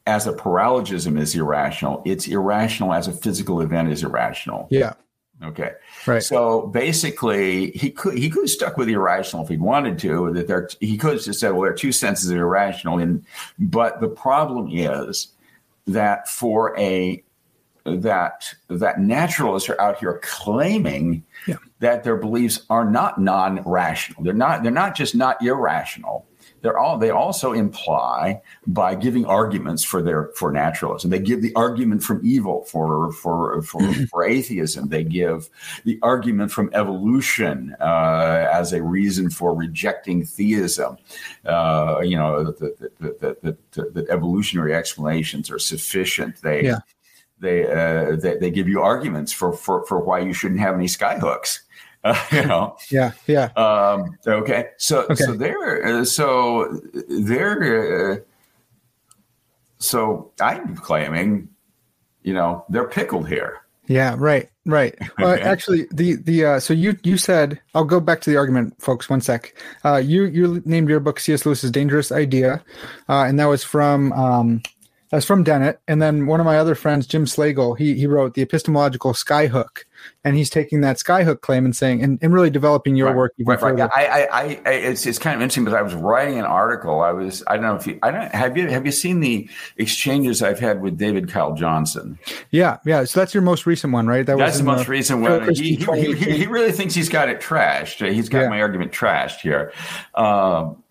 as a paralogism is irrational. It's irrational as a physical event is irrational. Yeah. Okay. Right. So basically, he could he could have stuck with irrational if he wanted to. That there he could have just said, well, there are two senses of irrational, and but the problem is that for a that that naturalists are out here claiming yeah. that their beliefs are not non-rational. They're not. They're not just not irrational. They're all. They also imply by giving arguments for their for naturalism. They give the argument from evil for for for, for atheism. They give the argument from evolution uh, as a reason for rejecting theism. Uh, you know that the, the, the, evolutionary explanations are sufficient. They yeah they, uh, they, they give you arguments for, for, for why you shouldn't have any skyhooks. Uh, you know. Yeah. Yeah. Um, okay. So okay. so they're uh, so they're uh, so I'm claiming, you know, they're pickled here. Yeah. Right. Right. Well, actually, the the uh, so you you said I'll go back to the argument, folks. One sec. Uh, you you named your book C.S. Lewis's Dangerous Idea, uh, and that was from um, That's from Dennett. And then one of my other friends, Jim Slagle, he he wrote the epistemological skyhook, and he's taking that skyhook claim and saying and, and really developing your right, work right, right. further. I, I, I, it's it's kind of interesting because I was writing an article. I was I don't know if you I don't have you have you seen the exchanges I've had with David Kyle Johnson? Yeah, yeah. So that's your most recent one, right? That that's the most the, recent one. He, he, he, he, really thinks he's got it trashed. He's got yeah. my argument trashed here. Um,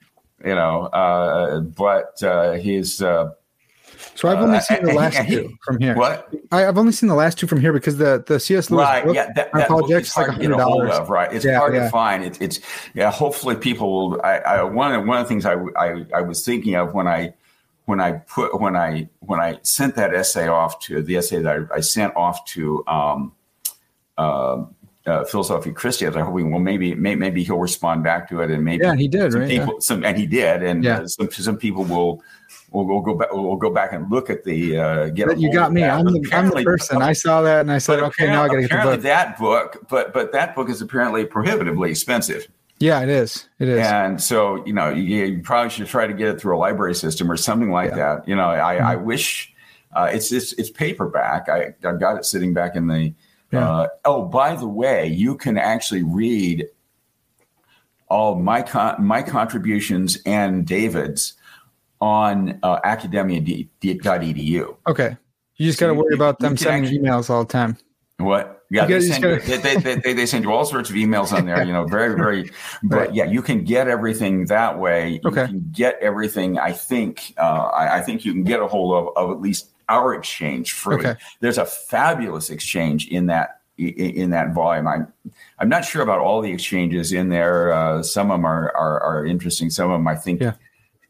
you know, uh, but uh, he's. Uh, so I've only uh, seen the last two from here. What? I, have only seen the last two from here because the the C.S. Lewis right, book, yeah, that, that book is hard like to get a hold of, right? It's yeah, hard yeah. to find. It's it's yeah. Hopefully, people will. I, I one of one of the things I, I I was thinking of when I when I put when I when I sent that essay off to the essay that I, I sent off to um, uh, uh, Philosophia Christi. I was hoping, well, maybe maybe he'll respond back to it, and maybe yeah, he did, some right? People, yeah. some, and he did, and yeah. uh, some some people will we'll, we'll go back. We'll go back and look at the. Uh, get but you got me. I'm the, I'm the, person. I saw that and I said, okay, now I got to get the book. That book, but but that book is apparently prohibitively expensive. Yeah, it is. It is. And so you know, you, you probably should try to get it through a library system or something like yeah. that. You know, I, mm-hmm. I wish uh, it's, it's it's paperback. I I've got it sitting back in the. Yeah. Uh, oh, by the way, you can actually read all my con- my contributions and David's on uh, academia.edu. Okay. You just so got to worry about them sending actually, emails all the time. What? Yeah, they send, you, they, they, they, send you all sorts of emails on there, you know, very, very, but right. yeah, you can get everything that way. You okay. can get everything, I think, uh, I, I, think you can get a hold of, of at least our exchange free. Okay. There's a fabulous exchange in that, in that volume. I'm, I'm not sure about all the exchanges in there. Uh, some of them are, are, are, interesting. Some of them I think yeah.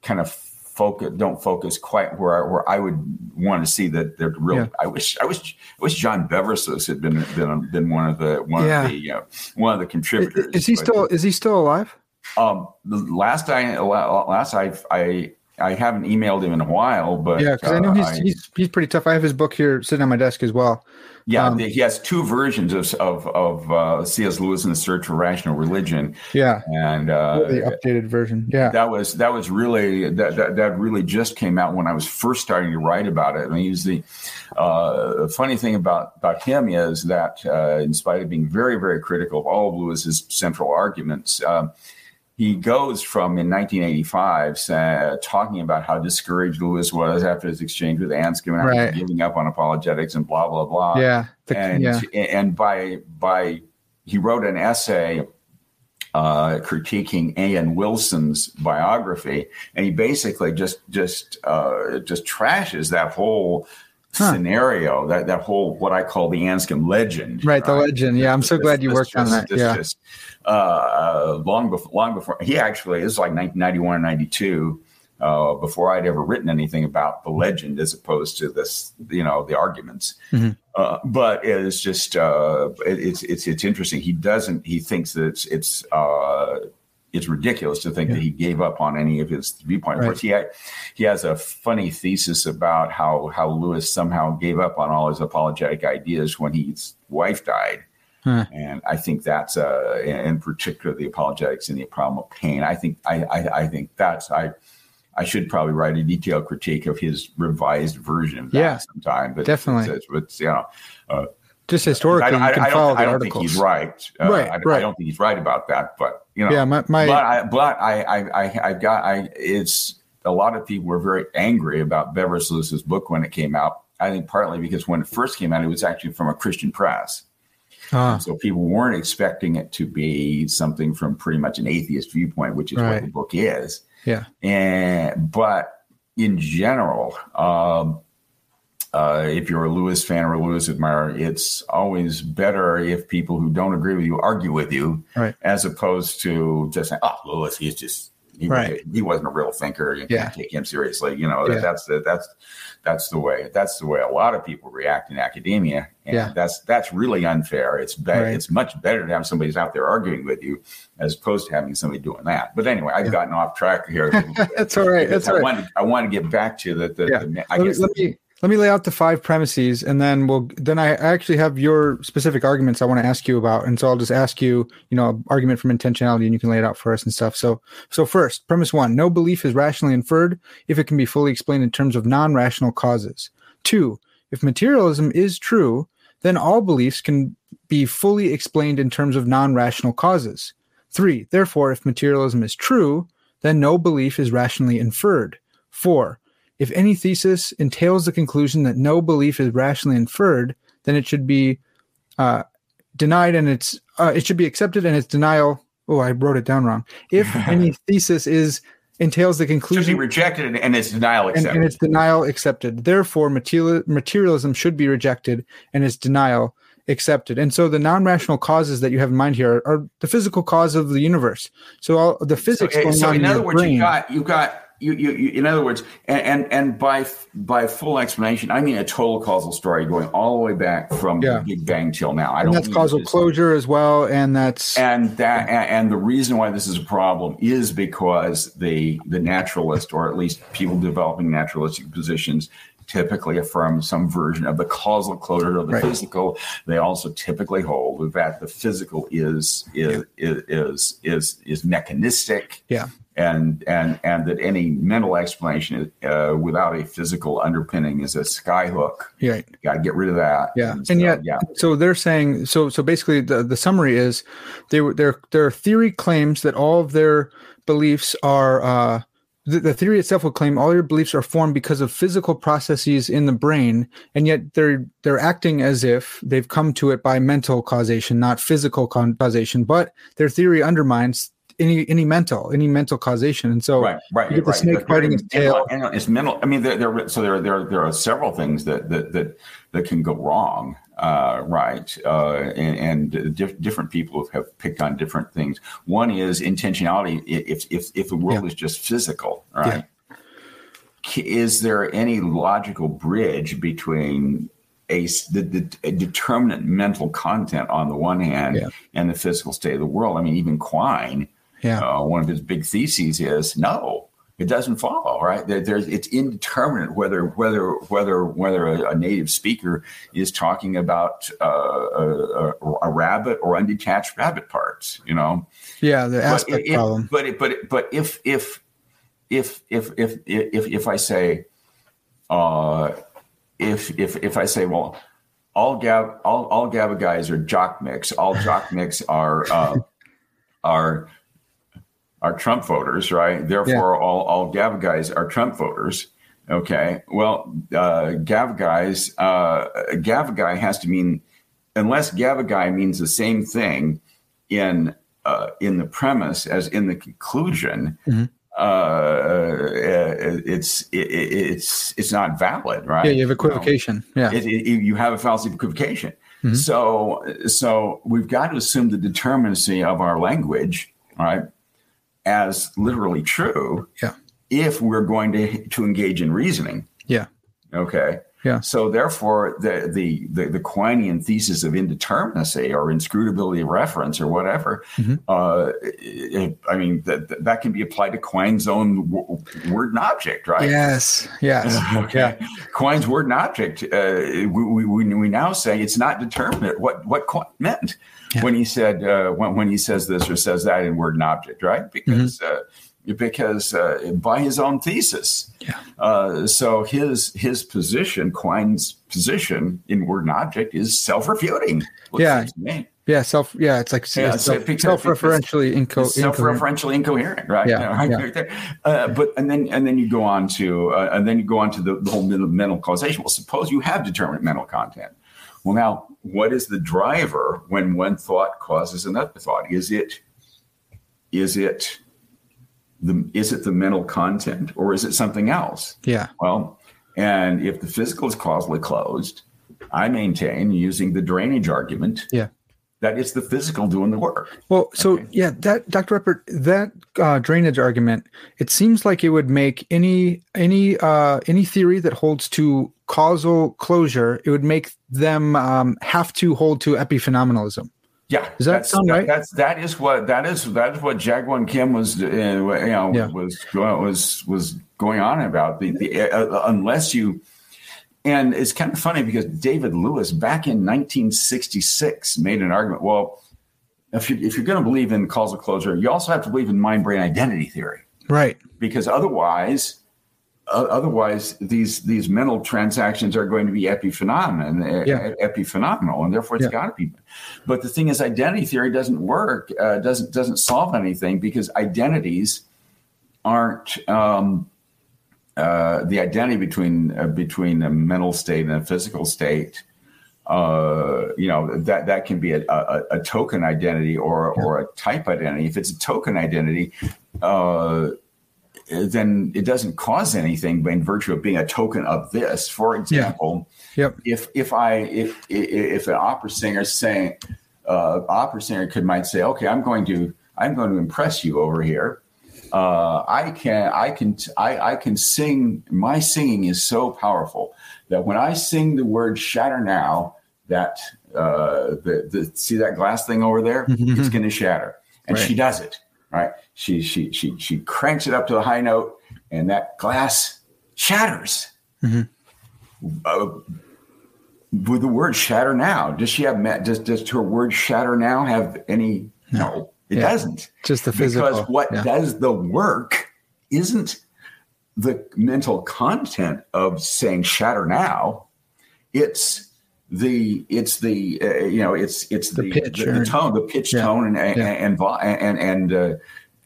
kind of focus don't focus quite where I, where I would want to see that they're real. Yeah. I wish I wish I wish John Beversluis had been been been one of the one yeah. of the uh, one of the contributors. Is, he but, still is he still alive? Um, the last I last I I I haven't emailed him in a while, but yeah, because uh, I know he's, I, he's he's pretty tough. I have his book here sitting on my desk as well. Yeah, um, he has two versions of of, of uh, C.S. Lewis in the Search for Rational Religion. Yeah, and uh, the updated version. Yeah, that was that was really that, that that really just came out when I was first starting to write about it. I mean, he's the uh, funny thing about about him is that uh, in spite of being very very critical of all of Lewis's central arguments. Um, he goes from in 1985 uh, talking about how discouraged Lewis was after his exchange with Anscombe and right. giving up on apologetics and blah blah blah. Yeah, the, and yeah. and by by he wrote an essay uh, critiquing A.N. Wilson's biography, and he basically just just uh, just trashes that whole huh. scenario, that that whole what I call the Anscombe legend. Right, the legend. Yeah, I'm so this, glad you worked just, on that. This, yeah. Just, uh, long before, long before he actually this is like 1991 or 92. Uh, before I'd ever written anything about the legend, as opposed to this, you know, the arguments. Mm-hmm. Uh, but it's just uh, it, it's it's it's interesting. He doesn't. He thinks that it's it's uh, it's ridiculous to think yeah. that he gave up on any of his viewpoint. Right. Of course, he had, he has a funny thesis about how how Lewis somehow gave up on all his apologetic ideas when his wife died. Huh. And I think that's uh, in particular the apologetics and the problem of pain. I think I, I, I think that's I I should probably write a detailed critique of his revised version of that yeah, sometime. But definitely, it's, it's, it's you know. Uh, just historically, I, I, you can I follow don't, the I don't think he's right. Uh, right, I, right. I don't think he's right about that. But you know, yeah, my, my but I, but I, I, I, I got, I, it's a lot of people were very angry about Beversluis's book when it came out. I think partly because when it first came out, it was actually from a Christian press. Ah. So people weren't expecting it to be something from pretty much an atheist viewpoint, which is right. what the book is. Yeah. And but in general, um, uh, if you're a Lewis fan or a Lewis admirer, it's always better if people who don't agree with you argue with you, right. as opposed to just saying, "Oh, Lewis, he's just he, right. he wasn't a real thinker. You yeah. can't take him seriously." You know, Yeah. that, that's the, that's that's the way that's the way a lot of people react in academia, and Yeah. that's that's really unfair. It's better. Right. It's much better to have somebody who's out there arguing with you as opposed to having somebody doing that. But anyway, I've gotten off track here. That's all right. That's I right. wanted I want to get back to the, the, Yeah. the I let, guess me, let me let me lay out the five premises and then we'll then i actually have your specific arguments i want to ask you about and so i'll just ask you you know argument from intentionality and you can lay it out for us and stuff. So so first premise one no belief is rationally inferred if it can be fully explained in terms of non-rational causes. Two if materialism is true then all beliefs can be fully explained in terms of non-rational causes. Three therefore if materialism is true then no belief is rationally inferred. Four if any thesis entails the conclusion that no belief is rationally inferred, then it should be uh, denied and it's uh, it should be accepted and its denial. Oh, I wrote it down wrong. If any thesis is entails the conclusion should be rejected and its denial accepted. And, and its denial accepted. Therefore, material, materialism should be rejected and its denial accepted. And so the non-rational causes that you have in mind here are, are the physical cause of the universe. So all the physics. So, so in, in other words, brain, you got you got you, you, you, in other words, and, and, and by by full explanation, I mean a total causal story going all the way back from Yeah. the Big Bang till now. I and don't that's causal closure as well, and that's and that and, and the reason why this is a problem is because the the naturalist, or at least people developing naturalistic positions, typically affirm some version of the causal closure of the Right. physical. They also typically hold that the physical is is is is is, is mechanistic yeah, and and and that any mental explanation uh, without a physical underpinning is a skyhook. right. Got to get rid of that. Yeah, so, and yet, yeah, so they're saying so. So basically, the the summary is, they were their their theory claims that all of their beliefs are. Uh, the, the theory itself will claim all your beliefs are formed because of physical processes in the brain, and yet they're they're acting as if they've come to it by mental causation, not physical causation. But their theory undermines any any mental any mental causation, and so right, right. you get the snake biting its tail. and It's mental. I mean, there, there. So there, there, there are several things that that that, that can go wrong. Uh, right, uh, and, and diff- different people have picked on different things. One is intentionality. If if if the world is just physical, right? K- Is there any logical bridge between a, the, the, a determinate mental content on the one hand Yeah. and the physical state of the world? I mean, even Quine, Yeah, uh, one of his big theses is no, it doesn't follow. Right? There, there's it's indeterminate whether whether whether whether a, a native speaker is talking about uh, a, a, rabbit or undetached rabbit parts. You know, yeah, the aspect but problem. But it- but it- but if if if if if if if I say, uh, if if if I say, well, all gab all all gavagais are jock mix. All jock mix are uh, are are Trump voters, right? Therefore, all all gavagais are Trump voters. Okay. Well, uh, gavagais, uh, gavagai has to mean unless gavagai means the same thing in uh, in the premise as in the conclusion. Mhm. Uh, it's it, it's it's not valid, right? Yeah, you have know? equivocation. Yeah, it, it, you have a fallacy of equivocation. Mhm. So, so we've got to assume the determinacy of our language, right, as literally true. Yeah. If we're going to to engage in reasoning. Yeah. Okay. Yeah. So therefore, the the the, the Quinean thesis of indeterminacy or inscrutability of reference or whatever, Mhm. uh, it, I mean that that can be applied to Quine's own w- word and object, right? yes, yes, Okay. Quine's word and object. Uh, we, we, we now say it's not determinate what what Quine meant Yeah. when he said uh, when when he says this or says that in word and object, right? Because uh, because uh, by his own thesis. Yeah. Uh, so his his position, Quine's position in word and object, is self refuting. Yeah. Yeah. Self. Yeah, it's like Yeah, self, because- self-referentially inco- incoherent. self-referentially incoherent, right? Yeah, right yeah. right there. Uh, but and then and then you go on to uh, and then you go on to the, the whole mental, mental causation. Well, suppose you have determinate mental content. Well, now what is the driver when one thought causes another thought? Is it is it the is it the mental content or is it something else? Yeah, Well, and if the physical is causally closed, I maintain using the drainage argument, Yeah. That it's the physical doing the work. Well, so Okay. yeah, that Dr. Reppert, that uh, drainage argument, it seems like it would make any any uh, any theory that holds to causal closure, it would make them um, have to hold to epiphenomenalism. Yeah, Does that that's, sound right? That's that is what that is that is what Jaegwon Kim was uh, you know Yeah. was going was was going on about the the uh, unless you and it's kind of funny because David Lewis, back in 1966, made an argument. Well, if, you, if you're going to believe in causal closure, you also have to believe in mind brain identity theory. Right. Because otherwise, uh, otherwise these these mental transactions are going to be epiphenomenal, yeah. epiphenomenal, and therefore it's yeah. got to be. But the thing is, identity theory doesn't work. Uh, doesn't doesn't solve anything because identities aren't. Um, uh, the identity between uh, between a mental state and a physical state, uh, you know that that can be a, a, a token identity or yeah. or a type identity. If it's a token identity, uh, then it doesn't cause anything by virtue of being a token of this. For example, yeah. yep. if if I if if an opera singer saying uh, opera singer could might say, okay, I'm going to I'm going to impress you over here uh, I can I can I, I can sing. My singing is so powerful that when I sing the word "shatter now," that uh, the the see that glass thing over there, mm-hmm. it's going to shatter, and right. she does it. Right? She she she she cranks it up to a high note, and that glass shatters. Mm-hmm. Uh, with the word "shatter now," does she have? Does does her word "shatter now" have any? no. It yeah. doesn't. Just the physical. Because what yeah. does the work isn't the mental content of saying shatter now. It's the it's the uh, you know it's it's the, the pitch the, the tone the pitch yeah. tone and and and and and, uh,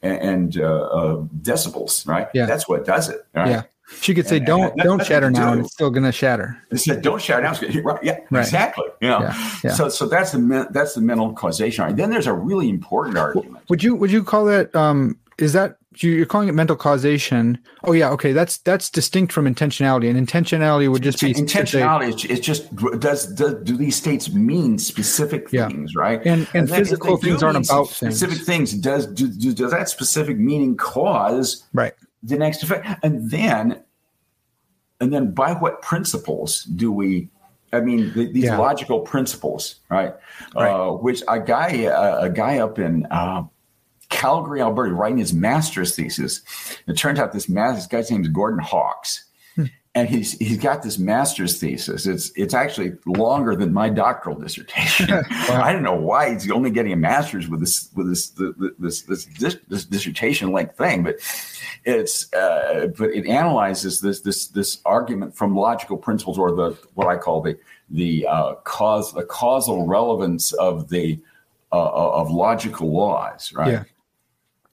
and uh, uh, decibels right yeah that's what does it right? yeah she could say, and, "Don't, and don't shatter now," do. and it's still going to shatter. They said, "Don't shatter now." Right? Yeah, right. exactly. You know? yeah, yeah. So, so that's the that's the mental causation argument. Then there's a really important argument. Would you would you call that? Um, is that you're calling it mental causation? Oh yeah, okay. That's that's distinct from intentionality, and intentionality would just be intentionality. It's just does, does do these states mean specific things, yeah. right? And and, and physical things aren't about specific things. things. Does do, do, does that specific meaning cause right? The next effect and then and then by what principles do we i mean the, these yeah. logical principles right, right. Uh, which a guy uh, a guy up in uh, calgary alberta writing his master's thesis it turns out this, this guy's name is gordon hawks and he's he's got this master's thesis. It's it's actually longer than my doctoral dissertation. wow. I don't know why he's only getting a master's with this with this this this this, this dissertation length thing, but it's uh, but it analyzes this this this argument from logical principles or the what I call the the uh, cause the causal relevance of the uh, of logical laws, right? Yeah.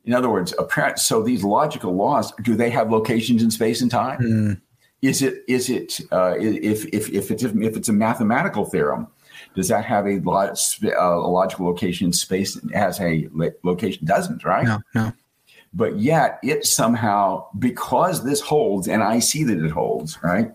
In other words, apparent. So these logical laws do they have locations in space and time? Mm is it is it uh, if if if it's if it's a mathematical theorem, does that have a, uh, a logical location in space? It has a location doesn't right? No, no. But yet it somehow because this holds, and I see that it holds right.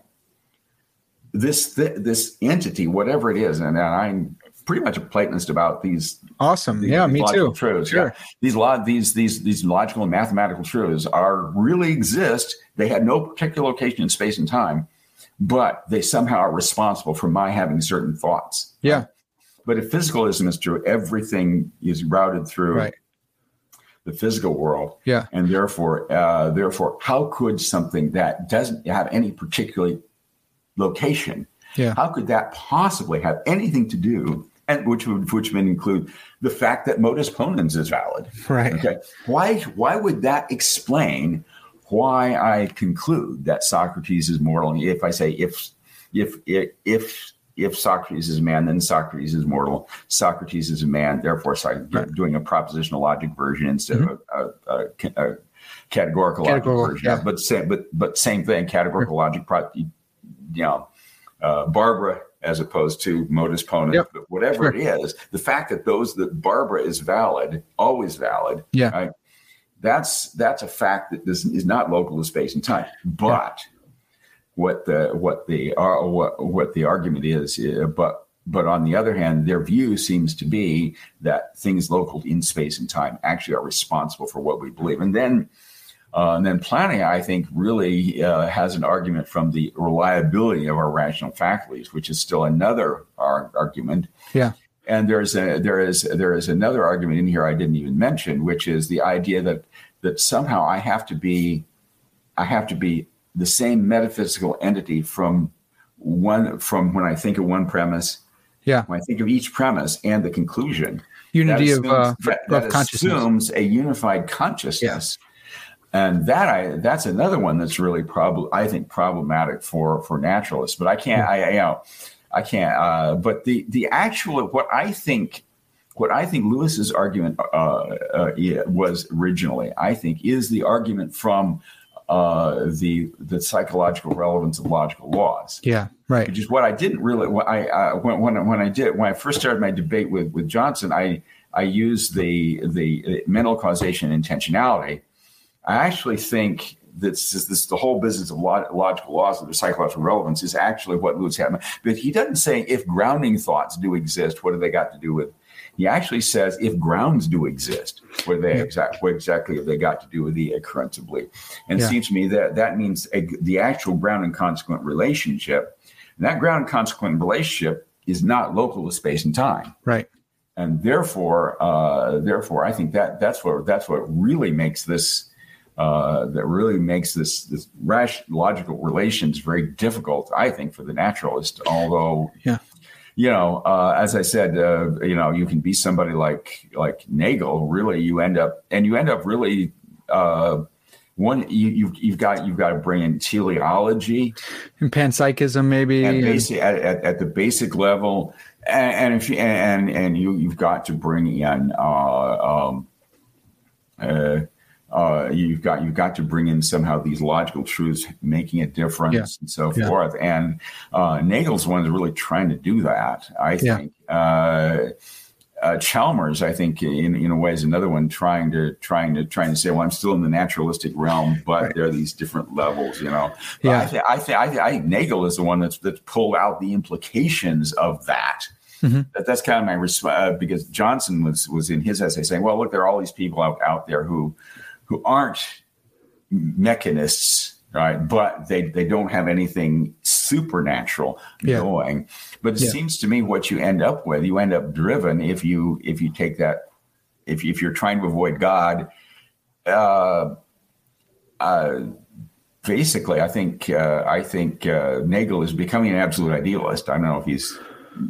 This th- this entity, whatever it is, and I'm pretty much a Platonist about these. Awesome. These, yeah, me too. Truths. Sure. Yeah. These lot these these these logical and mathematical truths are really exist. They had no particular location in space and time, but they somehow are responsible for my having certain thoughts. Yeah. But if physicalism is true, everything is routed through right. the physical world. Yeah. And therefore, uh, therefore, how could something that doesn't have any particular location, yeah. how could that possibly have anything to do and which would which would include the fact that modus ponens is valid. Right. Okay. Why why would that explain why I conclude that Socrates is mortal? If I say if if if if Socrates is a man, then Socrates is mortal. Socrates is a man, therefore, right. doing a propositional logic version instead mm-hmm. of a, a, a, categorical, categorical, logic version. Yeah. But same, but but same thing. Categorical logic, you know, uh, Barbara as opposed to modus ponens. Yep. But whatever sure. it is, the fact that those that Barbara is valid, always valid. Yeah. Right? That's that's a fact that this is not local to space and time. But yeah. what the what the uh, what what the argument is, uh, but but on the other hand, their view seems to be that things local in space and time actually are responsible for what we believe. And then uh, and then Plantinga, I think, really uh, has an argument from the reliability of our rational faculties, which is still another ar- argument. Yeah. And there's a there is there is another argument in here I didn't even mention, which is the idea that that somehow I have to be I have to be the same metaphysical entity from one from when I think of one premise. Yeah. When I think of each premise and the conclusion, unity that of, uh, that, of consciousness. assumes a unified consciousness. And that I that's another one that's really prob I think problematic for for naturalists. But I can't I, I you know I can't. Uh, but the the actual what I think what I think Lewis's argument uh, uh, was originally I think is the argument from uh, the the psychological relevance of logical laws. Yeah, right. Which is what I didn't really. When I uh, when, when when I did when I first started my debate with with Johnson, I I used the the mental causation intentionality. I actually think this is this the whole business of log, logical laws of the psychological relevance is actually what Lewis had. But he doesn't say if grounding thoughts do exist, what do they got to do with? He actually says if grounds do exist, what they exact what exactly have they got to do with the occurrence of belief? And yeah. it seems to me that that means a, the actual ground and consequent relationship. And that ground and consequent relationship is not local to space and time. Right and therefore, uh, therefore, I think that that's what that's what really makes this uh, that really makes this this rash logical relations very difficult. I think for the naturalist, although yeah. You know, uh, as I said, uh, you know, you can be somebody like like Nagel. Really, you end up and you end up really uh, one you, you've you've got you've got to bring in teleology and panpsychism maybe and basic, at, at, at, the basic level and, and if you, and and you you've got to bring in uh, um, uh, uh, you've got you've got to bring in somehow these logical truths making a difference yeah. and so yeah. forth. And uh, Nagel's one that's really trying to do that. I think. Yeah. Uh, Chalmers, I think, in, in a way, is another one trying to trying to trying to say, well, I'm still in the naturalistic realm, but right. there are these different levels, you know. But yeah, I think I think I think Nagel is the one that's that's pulled out the implications of that. Mm-hmm. That, that's kind of my response uh, because Johnson was was in his essay saying, well, look, there are all these people out, out there who who aren't mechanists, right? But they they don't have anything supernatural yeah. going. But it yeah. seems to me what you end up with, you end up driven if you if you take that if if you're trying to avoid God. Uh, uh, basically, I think uh, I think uh, Nagel is becoming an absolute idealist. I don't know if he's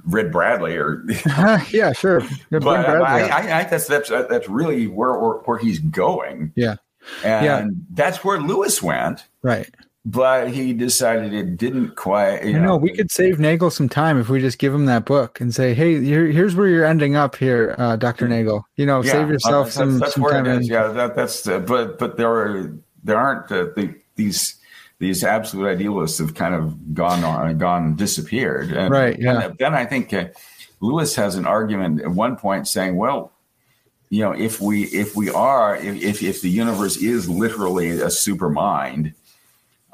read Bradley or yeah, sure. but Bradley, I, I, I, think that's that's that's really where, where, where he's going. Yeah, and yeah. that's where Lewis went. Right. But he decided it didn't quite. You I know, know we could save Nagel some time if we just give him that book and say, "Hey, here, here's where you're ending up here, uh, Doctor Nagel. You know, yeah, save yourself uh, some." That's, some where time it is. Yeah, that, that's. Uh, but but there are there aren't uh, the, these these absolute idealists have kind of gone on, gone disappeared. And, right. Yeah. And then I think uh, Lewis has an argument at one point saying, well, you know, if we if we are if if the universe is literally a super mind,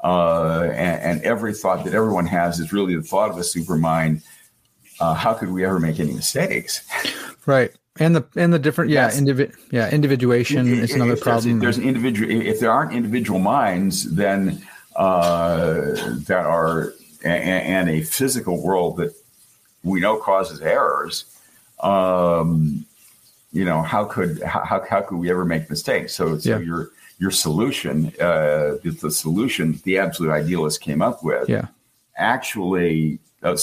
uh, and, and, every thought that everyone has is really the thought of a super mind, uh, how could we ever make any mistakes? Right. And the and the different yeah indivi- yeah individuation is another problem. There's, there's an individual if there aren't individual minds, then that are and, and, a physical world that we know causes errors. Um, you know, how could how, how could we ever make mistakes? So, so yeah. your your solution, uh, the solution the absolute idealist came up with, yeah. actually uh,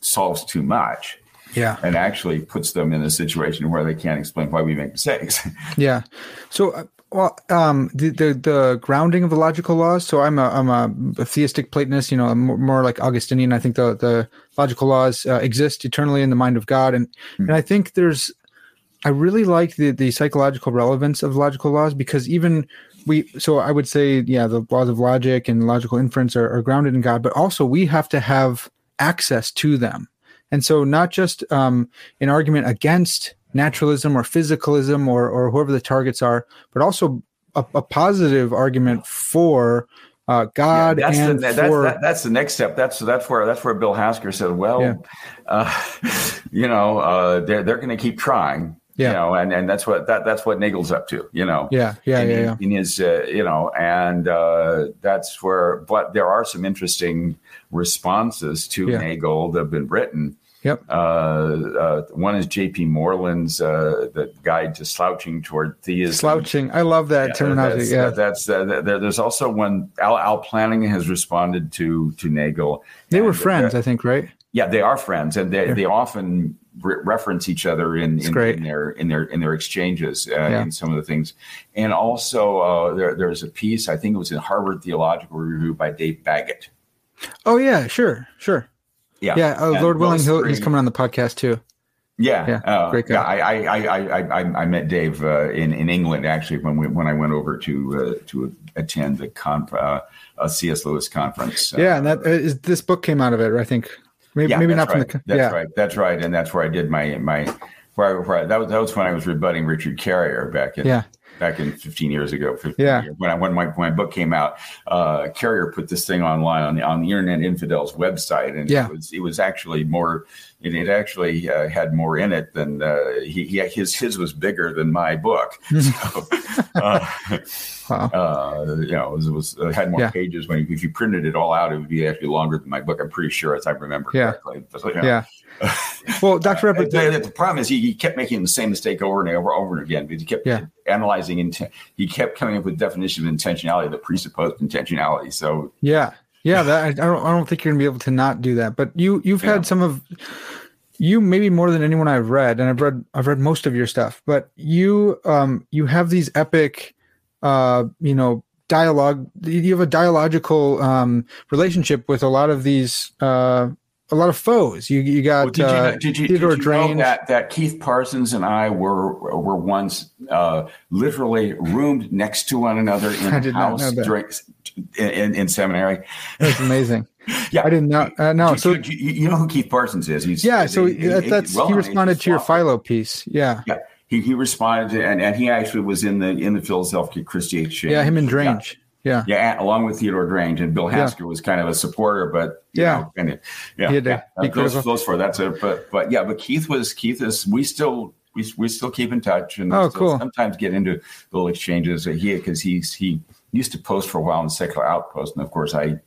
solves too much. Yeah. And actually puts them in a situation where they can't explain why we make mistakes. yeah. So uh, well, um, the, the, the grounding of the logical laws. So I'm a I'm a theistic Platonist. You know, I'm more like Augustinian. I think the the logical laws uh, exist eternally in the mind of God, and mm-hmm. and I think there's. I really like the the psychological relevance of logical laws because even we. So I would say, yeah, the laws of logic and logical inference are, are grounded in God, but also we have to have access to them, and so not just um, an argument against naturalism or physicalism or, or whoever the targets are, but also a, a positive argument for uh, God yeah, that's and the, for, that's, that, that's the next step. That's that's where that's where Bill Hasker said, "Well, yeah. uh, you know, uh, they're they're going to keep trying." Yeah. You know, and, and that's what that that's what Nagel's up to, you know. Yeah, yeah, in, yeah, yeah. In his, uh, you know, and uh, that's where. But there are some interesting responses to yeah. Nagel that have been written Yep. Uh, uh, one is J.P. Moreland's uh, the Guide to Slouching Toward Theism. Slouching. I love that Yeah, terminology. That's, yeah. that's uh, there, there's also one. Al, Al Plantinga has responded to to Nagel. they were friends, I think, right? yeah, they are friends, and they, they often re- reference each other in in, in their in their in their exchanges uh, Yeah. in some of the things. And also, uh, there there's a piece I think it was in Harvard Theological Review by Dave Baggett. Oh yeah, sure, sure. Yeah, Yeah. Oh, Lord willing, he's coming on the podcast too. Yeah, Yeah, uh, great guy. Yeah, I, I, I, I, I, I met Dave uh, in in England actually when we, when I went over to uh, to attend the conf, uh, a C.S. Lewis conference. Uh, yeah, and that uh, this book came out of it. I think maybe yeah, maybe not from right. the That's yeah right. That's right, and that's where I did my my. Where I, where I, that was that was when I was rebutting Richard Carrier back in Yeah. Back in 15 years ago. 15 Yeah. years. when I, when my when my book came out, uh, Carrier put this thing online on the on the Internet Infidels website, and Yeah. it was it was actually more. It, it actually uh, had more in it than uh, he, he his his was bigger than my book. So, uh, Wow. uh, you know, it was, it was uh, had more Yeah. pages. When if you printed it all out, it would be actually longer than my book. I'm pretty sure, as I remember Yeah. correctly. So, you know, yeah. Well, Dr. uh, Reppert, the, the problem is he, he kept making the same mistake over and over, over and again because he kept Yeah. analyzing intent. He kept coming up with definition of intentionality that presupposed intentionality. So Yeah, yeah. That I, I don't. I don't think you're gonna be able to not do that. But you, you've Yeah. had some of you maybe more than anyone I've read, and I've read I've read most of your stuff. But you, um, you have these epic, uh, you know, dialogue. You have a dialogical um relationship with a lot of these, uh, a lot of foes. You you got Well, did you, uh, know, did you, Theodore did you know that, that Keith Parsons and I were were once uh, literally roomed next to one another in did not house during, in, in, in seminary? That's amazing. Yeah, I didn't know. Uh, no, You- so you, you- know who Keith Parsons is? He's yeah, so he- that, that's well he responded to your. Philo piece. Yeah, Yeah, he, he responded, to, and, and he actually was in the in the Philosophia Christi Exchange. yeah, him and Drange. Yeah, Yeah, Yeah. along with Theodore Drange and Bill Yeah. Hasker was kind of a supporter, but you Yeah. know, and it, yeah, He had yeah, uh, those, those four. That's it. But but yeah, but Keith was Keith is we still we, we still keep in touch and Oh, cool. sometimes get into little exchanges. He because he's he used to post for a while on Secular Outpost, and of course I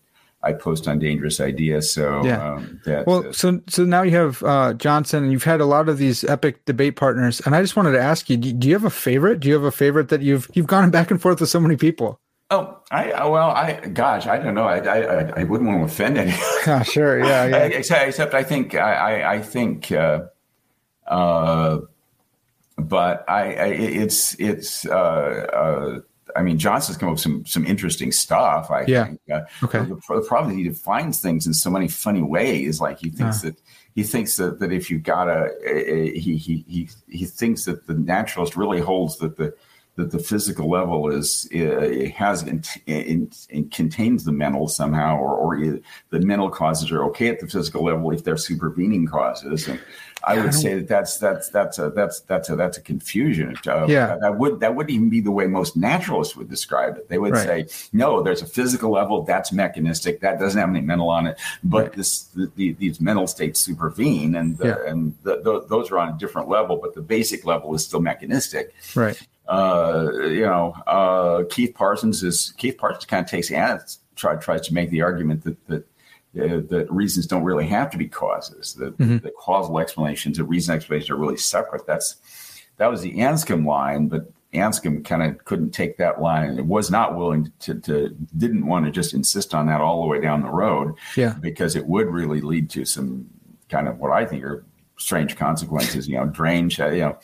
I post on Dangerous Ideas. So Yeah. um, that, Well, uh, so so now you have uh, Johnson, and you've had a lot of these epic debate partners, and I just wanted to ask you: do, do you have a favorite? Do you have a favorite that you've you've gone back and forth with so many people? Oh I well I gosh I don't know I I, I- wouldn't want to offend anyone. Ah, sure, yeah, yeah, except, except I think I, I, I think, uh, uh, but I, I it's it's uh, uh, I mean Johnson's come up with some some interesting stuff. I Yeah. think. Uh, Okay. The, the problem is he defines things in so many funny ways. Like he thinks that he thinks that, that if you've got a, a, a- he, he he he thinks that the naturalist really holds that the that the physical level is uh, has in, in, in contains the mental somehow, or or it- the mental causes are okay at the physical level if they're supervening causes. And I would say that that's that's that's a that's that's a that's a confusion. Uh, Yeah. that would that wouldn't even be the way most naturalists would describe it. They would Right. say, no, there's a physical level that's mechanistic that doesn't have any mental on it, but Right. this the, the, these mental states supervene, and the, Yeah. and the, those are on a different level, but the basic level is still mechanistic right, uh, you know, uh, Keith Parsons is Keith Parsons kind of takes and try, tries to make the argument that that uh, that reasons don't really have to be causes. That Mhm. the causal explanations, the reason explanations are really separate. That's that was the Anscombe line, but Anscombe kind of couldn't take that line. It was not willing to, to didn't want to just insist on that all the way down the road yeah, because it would really lead to some kind of what I think are strange consequences. You know, Drange, uh, you know,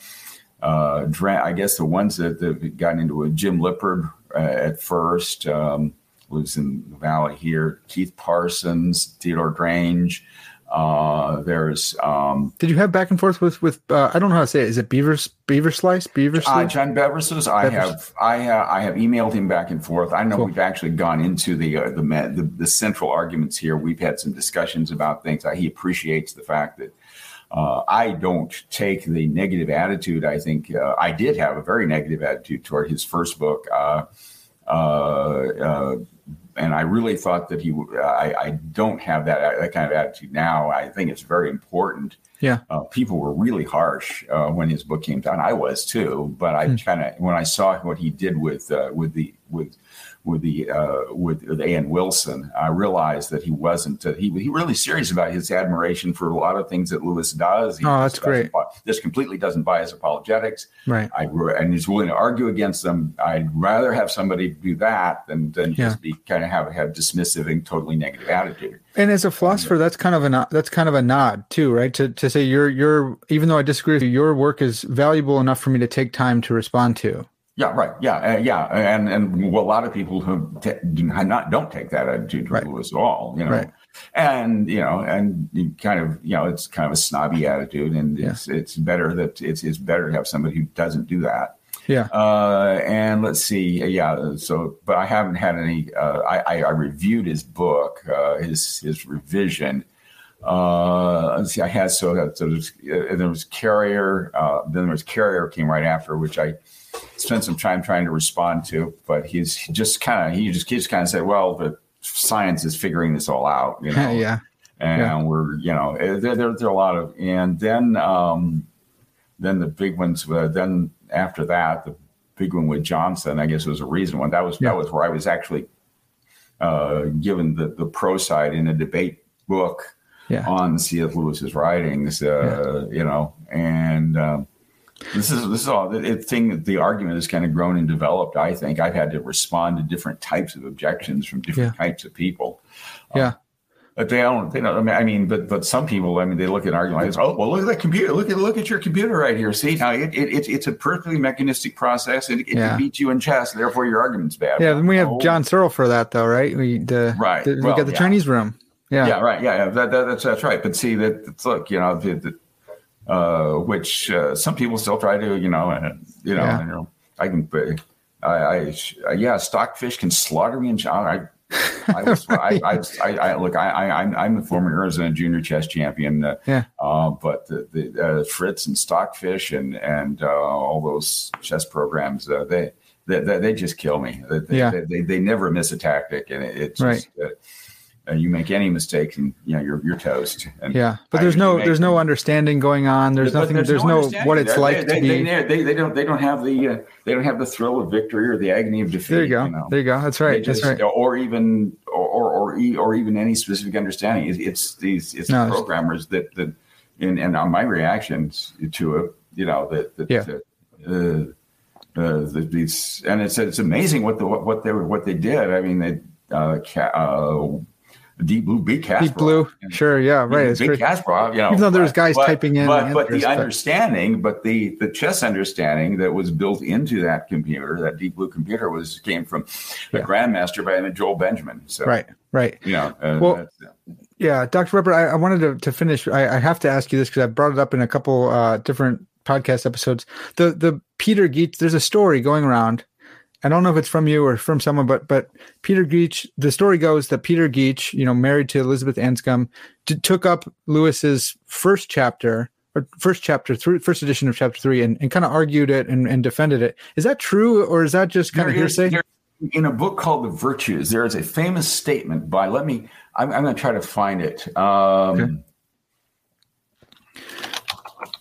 uh, Dra- I guess the ones that, that got into a Jim Lippard uh, at first, um, lives in the valley here, Keith Parsons, Theodore Drange. Uh, there's um, Did you have back and forth with with uh, I don't know how to say it. Is it Beaver Beaver Slice Beaver uh, John Beversluis. I have I uh, I have emailed him back and forth. I know Cool. we've actually gone into the, uh, the the the central arguments here. We've had some discussions about things. Uh, he appreciates the fact that uh, I don't take the negative attitude. I think uh, I did have a very negative attitude toward his first book. Uh, and I really thought that he. w- I, I don't have that that kind of attitude now. I think it's very important Yeah. Uh, people were really harsh uh, when his book came down. I was too, but I Mm. kind of when I saw what he did with uh, with the with with the uh, with, with A.N. Wilson, I realized that he wasn't uh, he he really serious about his admiration for a lot of things that Lewis does. He Oh, that's great. buy- This completely doesn't buy his apologetics. Right. I and he's willing to argue against them. I'd rather have somebody do that than than Yeah. just be kind of have have dismissive and totally negative attitude. And as a philosopher, that's kind of a that's kind of a nod too, right? To to say you're you're even though I disagree with you, your work is valuable enough for me to take time to respond to. Yeah, right. Yeah, uh, yeah, and and well, a lot of people who t- do not don't take that attitude Right. at all, you know, Right. and you know, and you kind of you know, it's kind of a snobby attitude, and it's it's better that it's it's better to have somebody who doesn't do that. Yeah. Uh, and let's see, yeah. So, but I haven't had any. Uh, I, I I reviewed his book, uh, his his revision. Uh, let's see, I had so, so there's, uh, there was Carrier, uh, then there was Carrier came right after, which I spent some time trying to respond to, but he's just kind of he just he just kind of said, well, the science is figuring this all out, you know, yeah. and Yeah. we're you know eh, there, there there are a lot of and then um then the big ones uh, then after that the big one with Johnson I guess was a reason one that was Yeah. that was where I was actually uh given the the pro side in a debate book Yeah. on C.S. Lewis's writings uh you know and um this is this is all the thing. The argument has kind of grown and developed. I think I've had to respond to different types of objections from different types of people. Um, yeah. But they don't. They don't. I mean, I mean, but but some people. I mean, they look at an argument like. Oh, well, look at that computer. Look at look at your computer right here. See, now it, it, it's it's a perfectly mechanistic process, and it, it Yeah. can beat you in chess. Therefore, your argument's bad. Yeah. Then we have Oh, John Searle for that though, right? We the Right. the- we Well, got the yeah. Chinese room. Yeah. Yeah, right. Yeah, yeah. That, that, that's that's right. But see, that look, you know, the, the, uh, which uh, some people still try to, you know, you know, Yeah. you know, I can, I, I, uh, yeah, stockfish can slaughter me in China. I, I, was, I, I, I, I, look, I, I, I'm, I'm the former Arizona junior chess champion. Uh, Yeah. Uh, but the, the uh, Fritz and Stockfish and and uh, all those chess programs, uh, they, they they they just kill me. They, they- Yeah. they, they, they never miss a tactic, and it, it's Right. just. Uh, you make any mistake and you know you're you're toast. And Yeah. But there's no usually make there's no understanding going on. There's but nothing. There's, no, understanding. what it's They- like they, to they, be. They, they, they don't they don't have the uh, they don't have the thrill of victory or the agony of defeat. there you go. know? There you go. That's right. just- That's right. Or even or or or, e- or even any specific understanding. It's, it's these it's No, the it's- programmers that that and and on my reactions to it, you know that that. Yeah. uh, uh, the, these and it's it's amazing what the what, what they were what they did. I mean, they uh, ca- uh, Deep Blue beat Kasparov. Deep blue. Sure. Yeah. Right. It's. Kasparov, you know, Even though there was guys but- typing in but, but the understanding, but the the chess understanding that was built into that computer, that Deep Blue computer, was came from the Yeah. grandmaster by the Joel Benjamin. So, Right. Right. you know, uh, Well, that's- Yeah, Dr. Weber, I, I wanted to, to finish. I, I have to ask you this because I brought it up in a couple uh, different podcast episodes. The the Peter Geach, there's a story going around. I don't know if it's from you or from someone, but but Peter Geach, the story goes that Peter Geach, you know, married to Elizabeth Anscombe, t- took up Lewis's first chapter or first chapter through first edition of chapter three, and, and kind of argued it and, and defended it. Is that true, or is that just kind of is- hearsay? there- in a book called The Virtues, there is a famous statement by, let me, I'm, I'm going to try to find it. Um, Okay.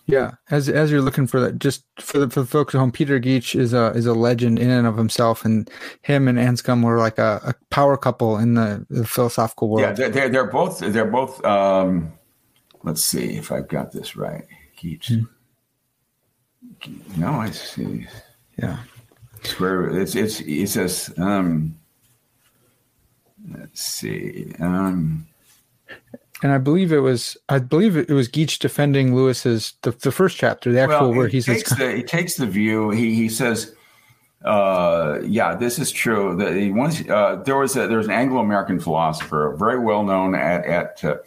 Yeah, as as you're looking for that, just for the for the folks at home, Peter Geach is a is a legend in and of himself, and him and Anscombe were like a, a power couple in the, the philosophical world. Yeah, they're, they're, they're both, they're both, um, let's see if I've got this right. Keats. Hmm. No, I see. yeah, It's where it's, it's, it says, um, let's see. Um, and I believe it was I believe it was Geach defending Lewis's the, the first chapter, the actual well, where he he says, takes the, he takes the view, he, he says, uh, yeah, this is true. That he once uh, there was a, there was an Anglo-American philosopher, very well known at at uh,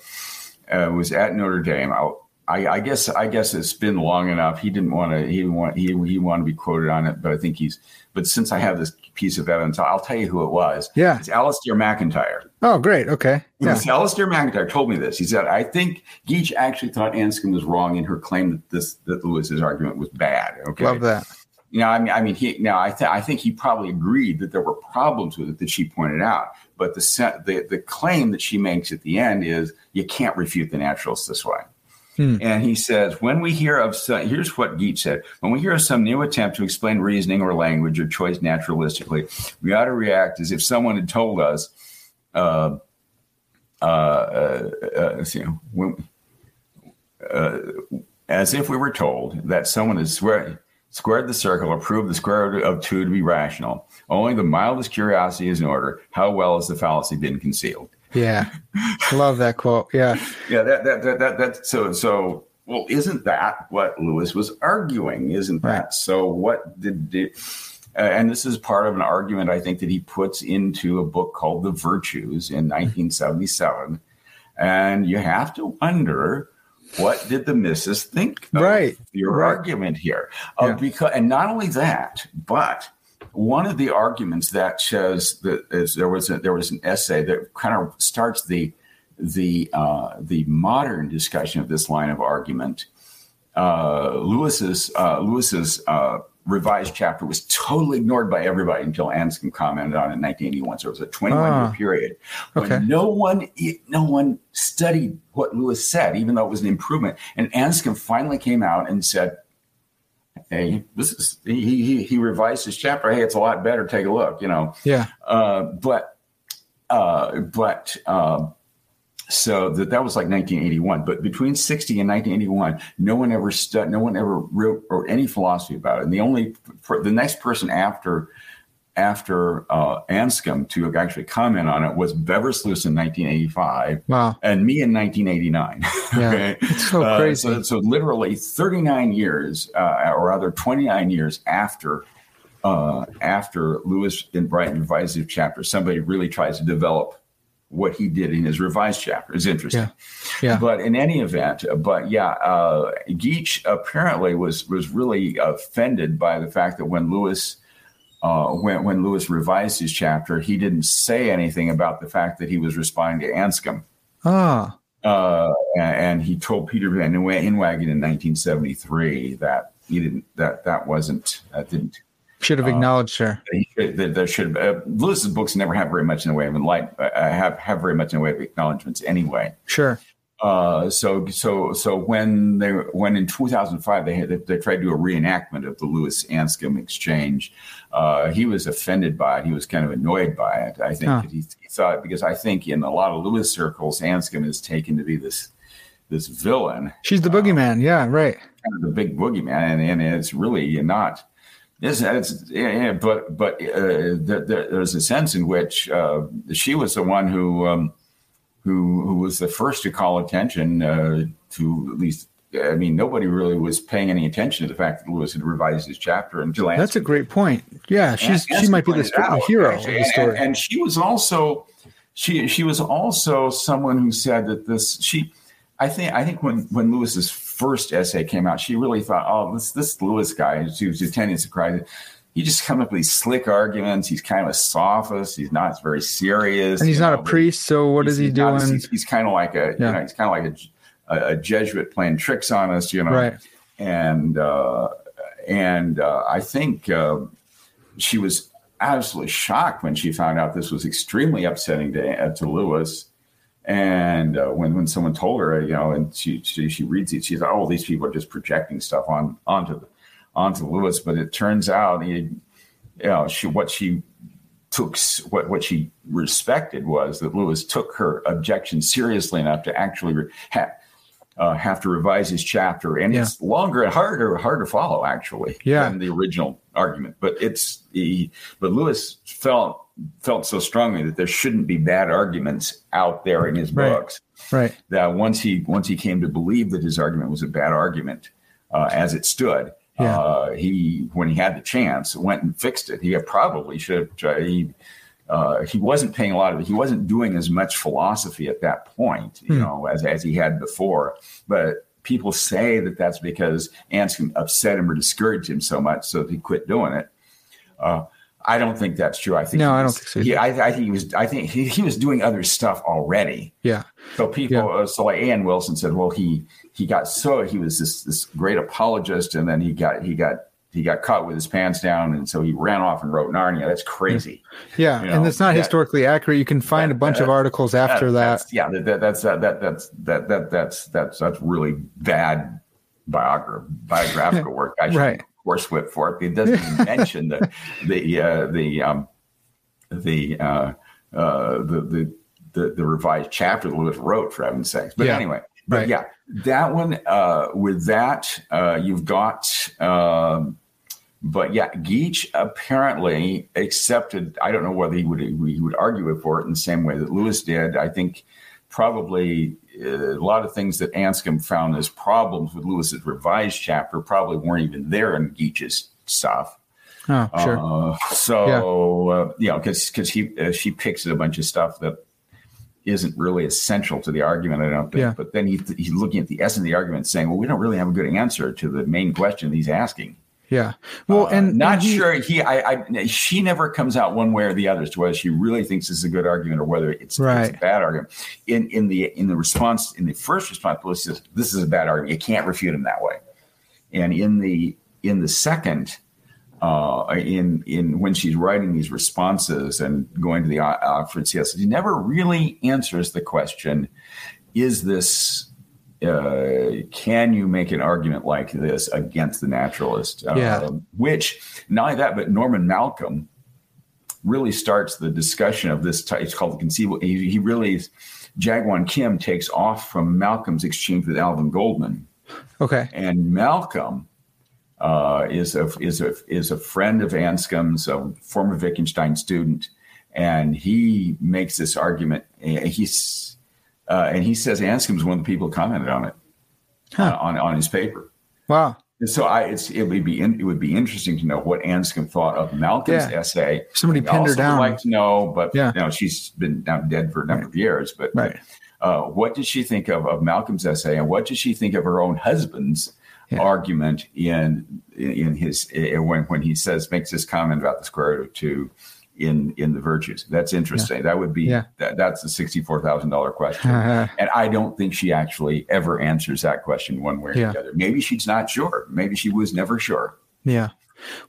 uh, was at Notre Dame. I'll, I, I guess I guess it's been long enough. He didn't want to. He didn't want he he wanted to be quoted on it, but I think he's. But since I have this piece of evidence, I'll tell you who it was. Yeah. it's Alasdair MacIntyre. "Oh, great, okay, yeah, Alasdair MacIntyre told me this. He said, "I think Geach actually thought Anscombe was wrong in her claim that this that Lewis's argument was bad." Okay, love that." you know, I mean, I mean, he now I, th- I think he probably agreed that there were problems with it that she pointed out, but the the the claim that she makes at the end is you can't refute the naturals this way. Hmm. And he says, when we hear of some, here's what Geach said: when we hear of some new attempt to explain reasoning or language or choice naturalistically, we ought to react as if someone had told us. Uh, uh, uh, uh uh, as if we were told that someone has squared, squared the circle or proved the square root of two to be rational. Only the mildest curiosity is in order. How well has the fallacy been concealed? Yeah, love that quote. Yeah, yeah. That that that that, that so so. Well, isn't that what Lewis was arguing? Isn't that right. so? What did, uh, and this is part of an argument I think that he puts into a book called The Virtues in 1977. And you have to wonder what did the missus think of right. your right. argument here? Uh, yeah. Because and not only that, but one of the arguments that says that is there was a, there was an essay that kind of starts the the uh, the modern discussion of this line of argument. Uh, Lewis's uh, Lewis's uh, revised chapter was totally ignored by everybody until Anscombe commented on it in 1981. So it was a 21 year ah, period when okay. no one no one studied what Lewis said, even though it was an improvement. And Anscombe finally came out and said, "Hey, this is he he, he revised his chapter. Hey, it's a lot better. Take a look." You know. Yeah. Uh, but uh, but uh, so that that was like 1981 but between 60 and 1981 no one ever studied no one ever wrote, wrote any philosophy about it and the only the next person after after uh, Anscombe to actually comment on it was Beversluis in 1985 wow. and me in 1989. Yeah, okay? It's so uh, crazy. so, so, literally 39 years, uh, or rather 29 years after uh, after Lewis and Brighton revised his chapter, somebody really tries to develop what he did in his revised chapter. is interesting. Yeah. yeah. But in any event, but yeah, uh, Geach apparently was was really offended by the fact that when Lewis uh, when when Lewis revised his chapter, he didn't say anything about the fact that he was responding to Anscombe. Ah. Uh, and, he told Peter Van Inwagen in 1973 that he didn't that that wasn't that didn't should have uh, acknowledged her. There, there should uh, Lewis's books never have very much in the way of light. Uh, have have very much in the way of acknowledgments anyway. Sure. Uh, so so so when they when in 2005 they had, they tried to do a reenactment of the Lewis Anscombe exchange, uh, he was offended by it. He was kind of annoyed by it. I think huh. he, he, thought because I think in a lot of Lewis circles, Anscombe is taken to be this this villain. She's the boogeyman. Uh, yeah, right. Kind of the big boogeyman, and, and it's really not Yes, it's, yeah, but but uh, there, there's a sense in which uh, she was the one who um, who who was the first to call attention uh, to at least. I mean, nobody really was paying any attention to the fact that Lewis had revised his chapter until. That's a great point. Yeah, she's she might be the out, hero actually, of the story, and, and she was also she she was also someone who said that this she. I think I think when when Lewis's first essay came out, she really thought, oh, this this Lewis guy, she was attending Socrates. He just comes up with these slick arguments. He's kind of a sophist. He's not very serious. And he's not know, a priest. So what is he doing? Not, he's, he's, kind of like a, yeah. you know, he's kind of like a, a, Jesuit playing tricks on us, you know. Right. And uh, and uh, I think uh, she was absolutely shocked when she found out this was extremely upsetting to uh, to Lewis. And uh, when when someone told her, you know, and she she, she reads it, she's like, "Oh, these people are just projecting stuff on onto the, onto Lewis." But it turns out, he, you know, she what she took what what she respected was that Lewis took her objection seriously enough to actually ha- uh, have to revise his chapter, and yeah. it's longer and harder hard to follow actually yeah. than the original argument. But it's he, but Lewis felt felt so strongly that there shouldn't be bad arguments out there in his right. books. Right. That once he once he came to believe that his argument was a bad argument uh, as it stood, yeah. uh, he when he had the chance went and fixed it. He probably should have. He uh, he wasn't paying a lot of. It, he wasn't doing as much philosophy at that point, you hmm. know, as as he had before. But people say that that's because Anscombe upset him or discouraged him so much, so he quit doing it. Uh, I don't think that's true. I think no, I don't think so. He, I, I, think he was. I think he, he was doing other stuff already. Yeah. So people, yeah. uh, so like A.N. Wilson said, well, he he got so he was this this great apologist, and then he got he got he got caught with his pants down, and so he ran off and wrote Narnia. That's crazy. Yeah, you know, and it's not that, historically accurate. You can find that, a bunch that, of articles after that. yeah, that, that's that, that that's that that that's that's that's really bad biography biographical work. I should right. Whip for it. It doesn't mention the the uh, the um, the, uh, uh, the the the the revised chapter that Lewis wrote for heaven's sakes. But yeah. anyway, but right. yeah, that one uh, with that uh, you've got. Um, but yeah, Geach apparently accepted. I don't know whether he would he would argue it for it in the same way that Lewis did. I think probably a lot of things that Anscombe found as problems with Lewis's revised chapter probably weren't even there in Geach's stuff. Oh, sure. Uh, so yeah. uh, you know, because because he uh, she picks at a bunch of stuff that isn't really essential to the argument. I don't think. Yeah. But then he, he's looking at the essence of the argument, saying, "Well, we don't really have a good answer to the main question he's asking." Yeah. Well, uh, and not and he, sure. He, I, I, she never comes out one way or the other as to whether she really thinks this is a good argument or whether it's, right. it's a bad argument. In in the in the response in the first response, Pelosi says this is a bad argument. You can't refute him that way. And in the in the second, uh, in in when she's writing these responses and going to the Oxford CS, she never really answers the question: Is this uh, can you make an argument like this against the naturalist? Yeah. Uh, which not only that, but Norman Malcolm really starts the discussion of this. Type, it's called the conceivable. He, he really, Jaegwon Kim takes off from Malcolm's exchange with Alvin Goldman. Okay. And Malcolm uh, is a is a is a friend of Anscombe's, a former Wittgenstein student, and he makes this argument. He's uh, and he says Anscombe's one of the people who commented on it huh. on, on his paper. Wow. And so I, it would be in, it would be interesting to know what Anscombe thought of Malcolm's yeah. essay. Somebody pinned her down. Like to know, but yeah. you know she's been now dead for a number right. of years. But right. uh, what did she think of, of Malcolm's essay, and what did she think of her own husband's yeah. argument in in his when when he says makes this comment about the square root of two in in the virtues. That's interesting. Yeah. That would be yeah. that, that's the sixty four thousand dollar question, and I don't think she actually ever answers that question one way or yeah. the other. Maybe she's not sure. Maybe she was never sure. Yeah.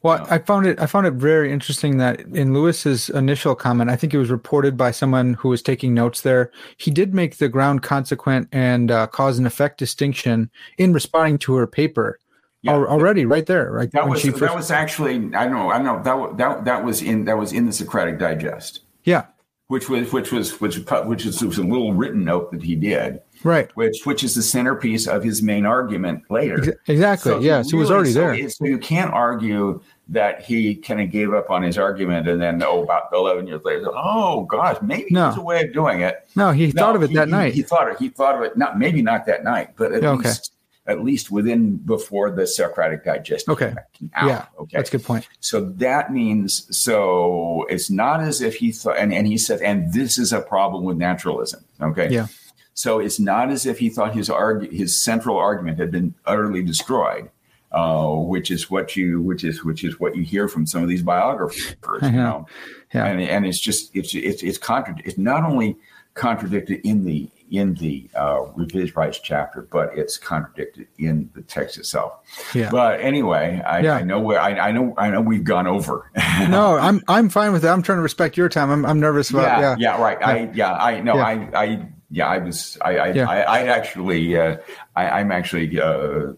Well, I found it. I found it very interesting that in Lewis's initial comment, I think it was reported by someone who was taking notes there. He did make the ground consequent and uh, cause and effect distinction in responding to her paper yeah. already right there right that was first... that was actually i know i know that that that was in that was in the socratic digest. Yeah. Which was which was which which was, was a little written note that he did. Right. Which which is the centerpiece of his main argument later. Exactly so yes really, it was already so there. so you can't argue that he kind of gave up on his argument and then oh about 11 years later oh gosh maybe no. there's a way of doing it. No he no, thought of it he, that he, night. he thought it he thought of it not maybe not that night but at okay. least at least within before the Socratic Digest. Okay. Out. Yeah. Okay. That's a good point. So that means so it's not as if he thought, and, and he said, and this is a problem with naturalism. Okay. Yeah. So it's not as if he thought his argu- his central argument had been utterly destroyed, uh, which is what you which is which is what you hear from some of these biographers. You know? yeah. And, and it's just it's it's it's contra- It's not only contradicted in the in the uh, revised rights chapter, but it's contradicted in the text itself. Yeah. But anyway, I, yeah. I know where I, I, know I know we've gone over. no, I'm I'm fine with that. I'm trying to respect your time. I'm I'm nervous about yeah yeah, yeah right. Yeah. I yeah I know. I I yeah I was I I, I, I, actually uh, I, I'm actually. Uh,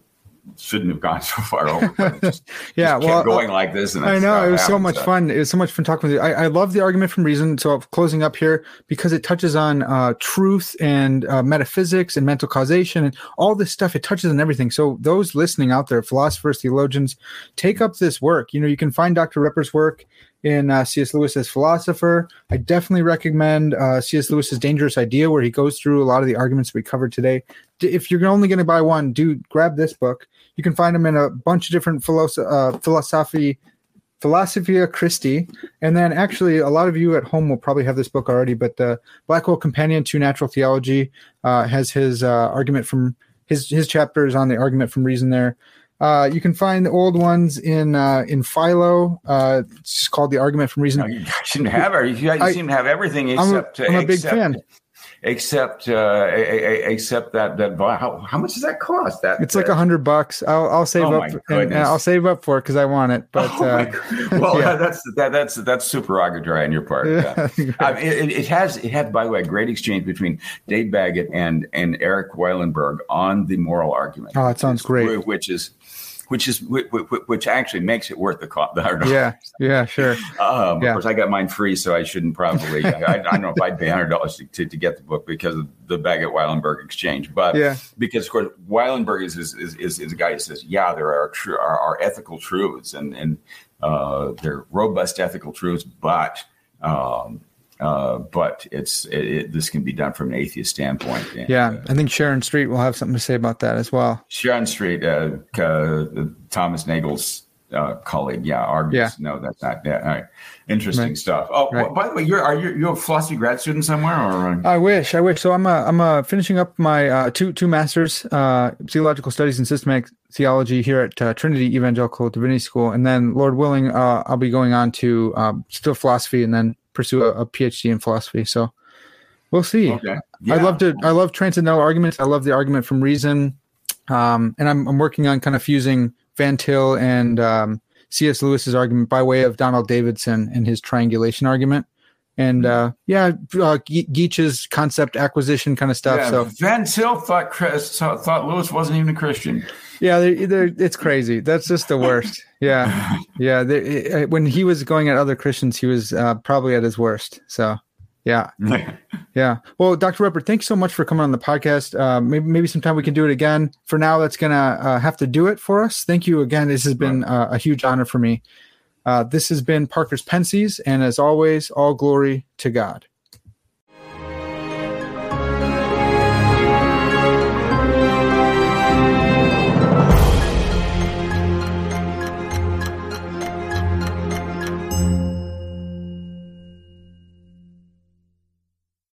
shouldn't have gone so far over. Just, yeah, just well, going like this, and I know it was so much so. fun. It was so much fun talking with you. I, I love the argument from reason. So closing up here because it touches on uh, truth and uh, metaphysics and mental causation and all this stuff. It touches on everything. So those listening out there, philosophers, theologians, take up this work. You know, you can find Dr. Reppert's work in uh, C.S. Lewis as philosopher. I definitely recommend uh, C.S. Lewis's Dangerous Idea, where he goes through a lot of the arguments we covered today. If you're only going to buy one, do grab this book. You can find them in a bunch of different philosophy, uh, philosophy, Philosophia Christi, and then actually a lot of you at home will probably have this book already. But the Blackwell Companion to Natural Theology uh, has his uh, argument from his his chapters on the argument from reason there. Uh, you can find the old ones in uh, in Philo. Uh, it's called the argument from reason. No, you shouldn't have it. You, you I, seem to have everything except. I'm a, I'm a big fan. except uh, except that that how, how much does that cost? That it's like a hundred bucks. I'll I'll save oh up and, I'll save up for it because I want it. But oh uh, well, yeah. that's that that's that's super derogatory on your part. Yeah. I mean, it, it, has it had by the way a great exchange between Dave Baggett and and Erik Wielenberg on the moral argument. Oh, that sounds great. Which is which is which actually makes it worth the cost. The yeah, yeah, sure. Um, yeah. Of course, I got mine free, so I shouldn't probably. I, I, don't know if I'd pay hundred dollars to, to get the book because of the Baggett Wielenberg exchange, but yeah, because of course Wielenberg is is, is, is a guy who says, yeah, there are true are, are ethical truths and and uh, they're robust ethical truths, but um, uh, but it's it, it, this can be done from an atheist standpoint. And, yeah, uh, I think Sharon Street will have something to say about that as well. Sharon Street, uh, Thomas Nagel's uh, colleague, yeah, argues yeah. no, that's not yeah, all right. Interesting right. stuff. Oh, right. well, by the way, you're are you you a philosophy grad student somewhere? Or I wish, I wish. So I'm a, I'm a finishing up my uh, two two masters, uh, theological studies and systematic theology here at uh, Trinity Evangelical Divinity School, and then Lord willing, uh, I'll be going on to um, still philosophy and then pursue a, a PhD in philosophy. So we'll see. Okay. Yeah. I love to. I love transcendental arguments. I love the argument from reason, um, and I'm, I'm working on kind of fusing Van Til and um, C.S. Lewis's argument by way of Donald Davidson and his triangulation argument. And hmm. uh, yeah, uh, Geach's concept acquisition kind of stuff. Yeah, so Van Til thought Chris, thought Lewis wasn't even a Christian. Yeah, they're, they're, it's crazy. That's just the worst. Yeah, yeah. They, when he was going at other Christians, he was uh, probably at his worst. So, yeah, yeah. Well, Dr. Reppert, thanks so much for coming on the podcast. Uh, maybe maybe sometime we can do it again. For now, that's gonna uh, have to do it for us. Thank you again. This has been uh, a huge honor for me. Uh, this has been Parker's Pensées, and as always, all glory to God.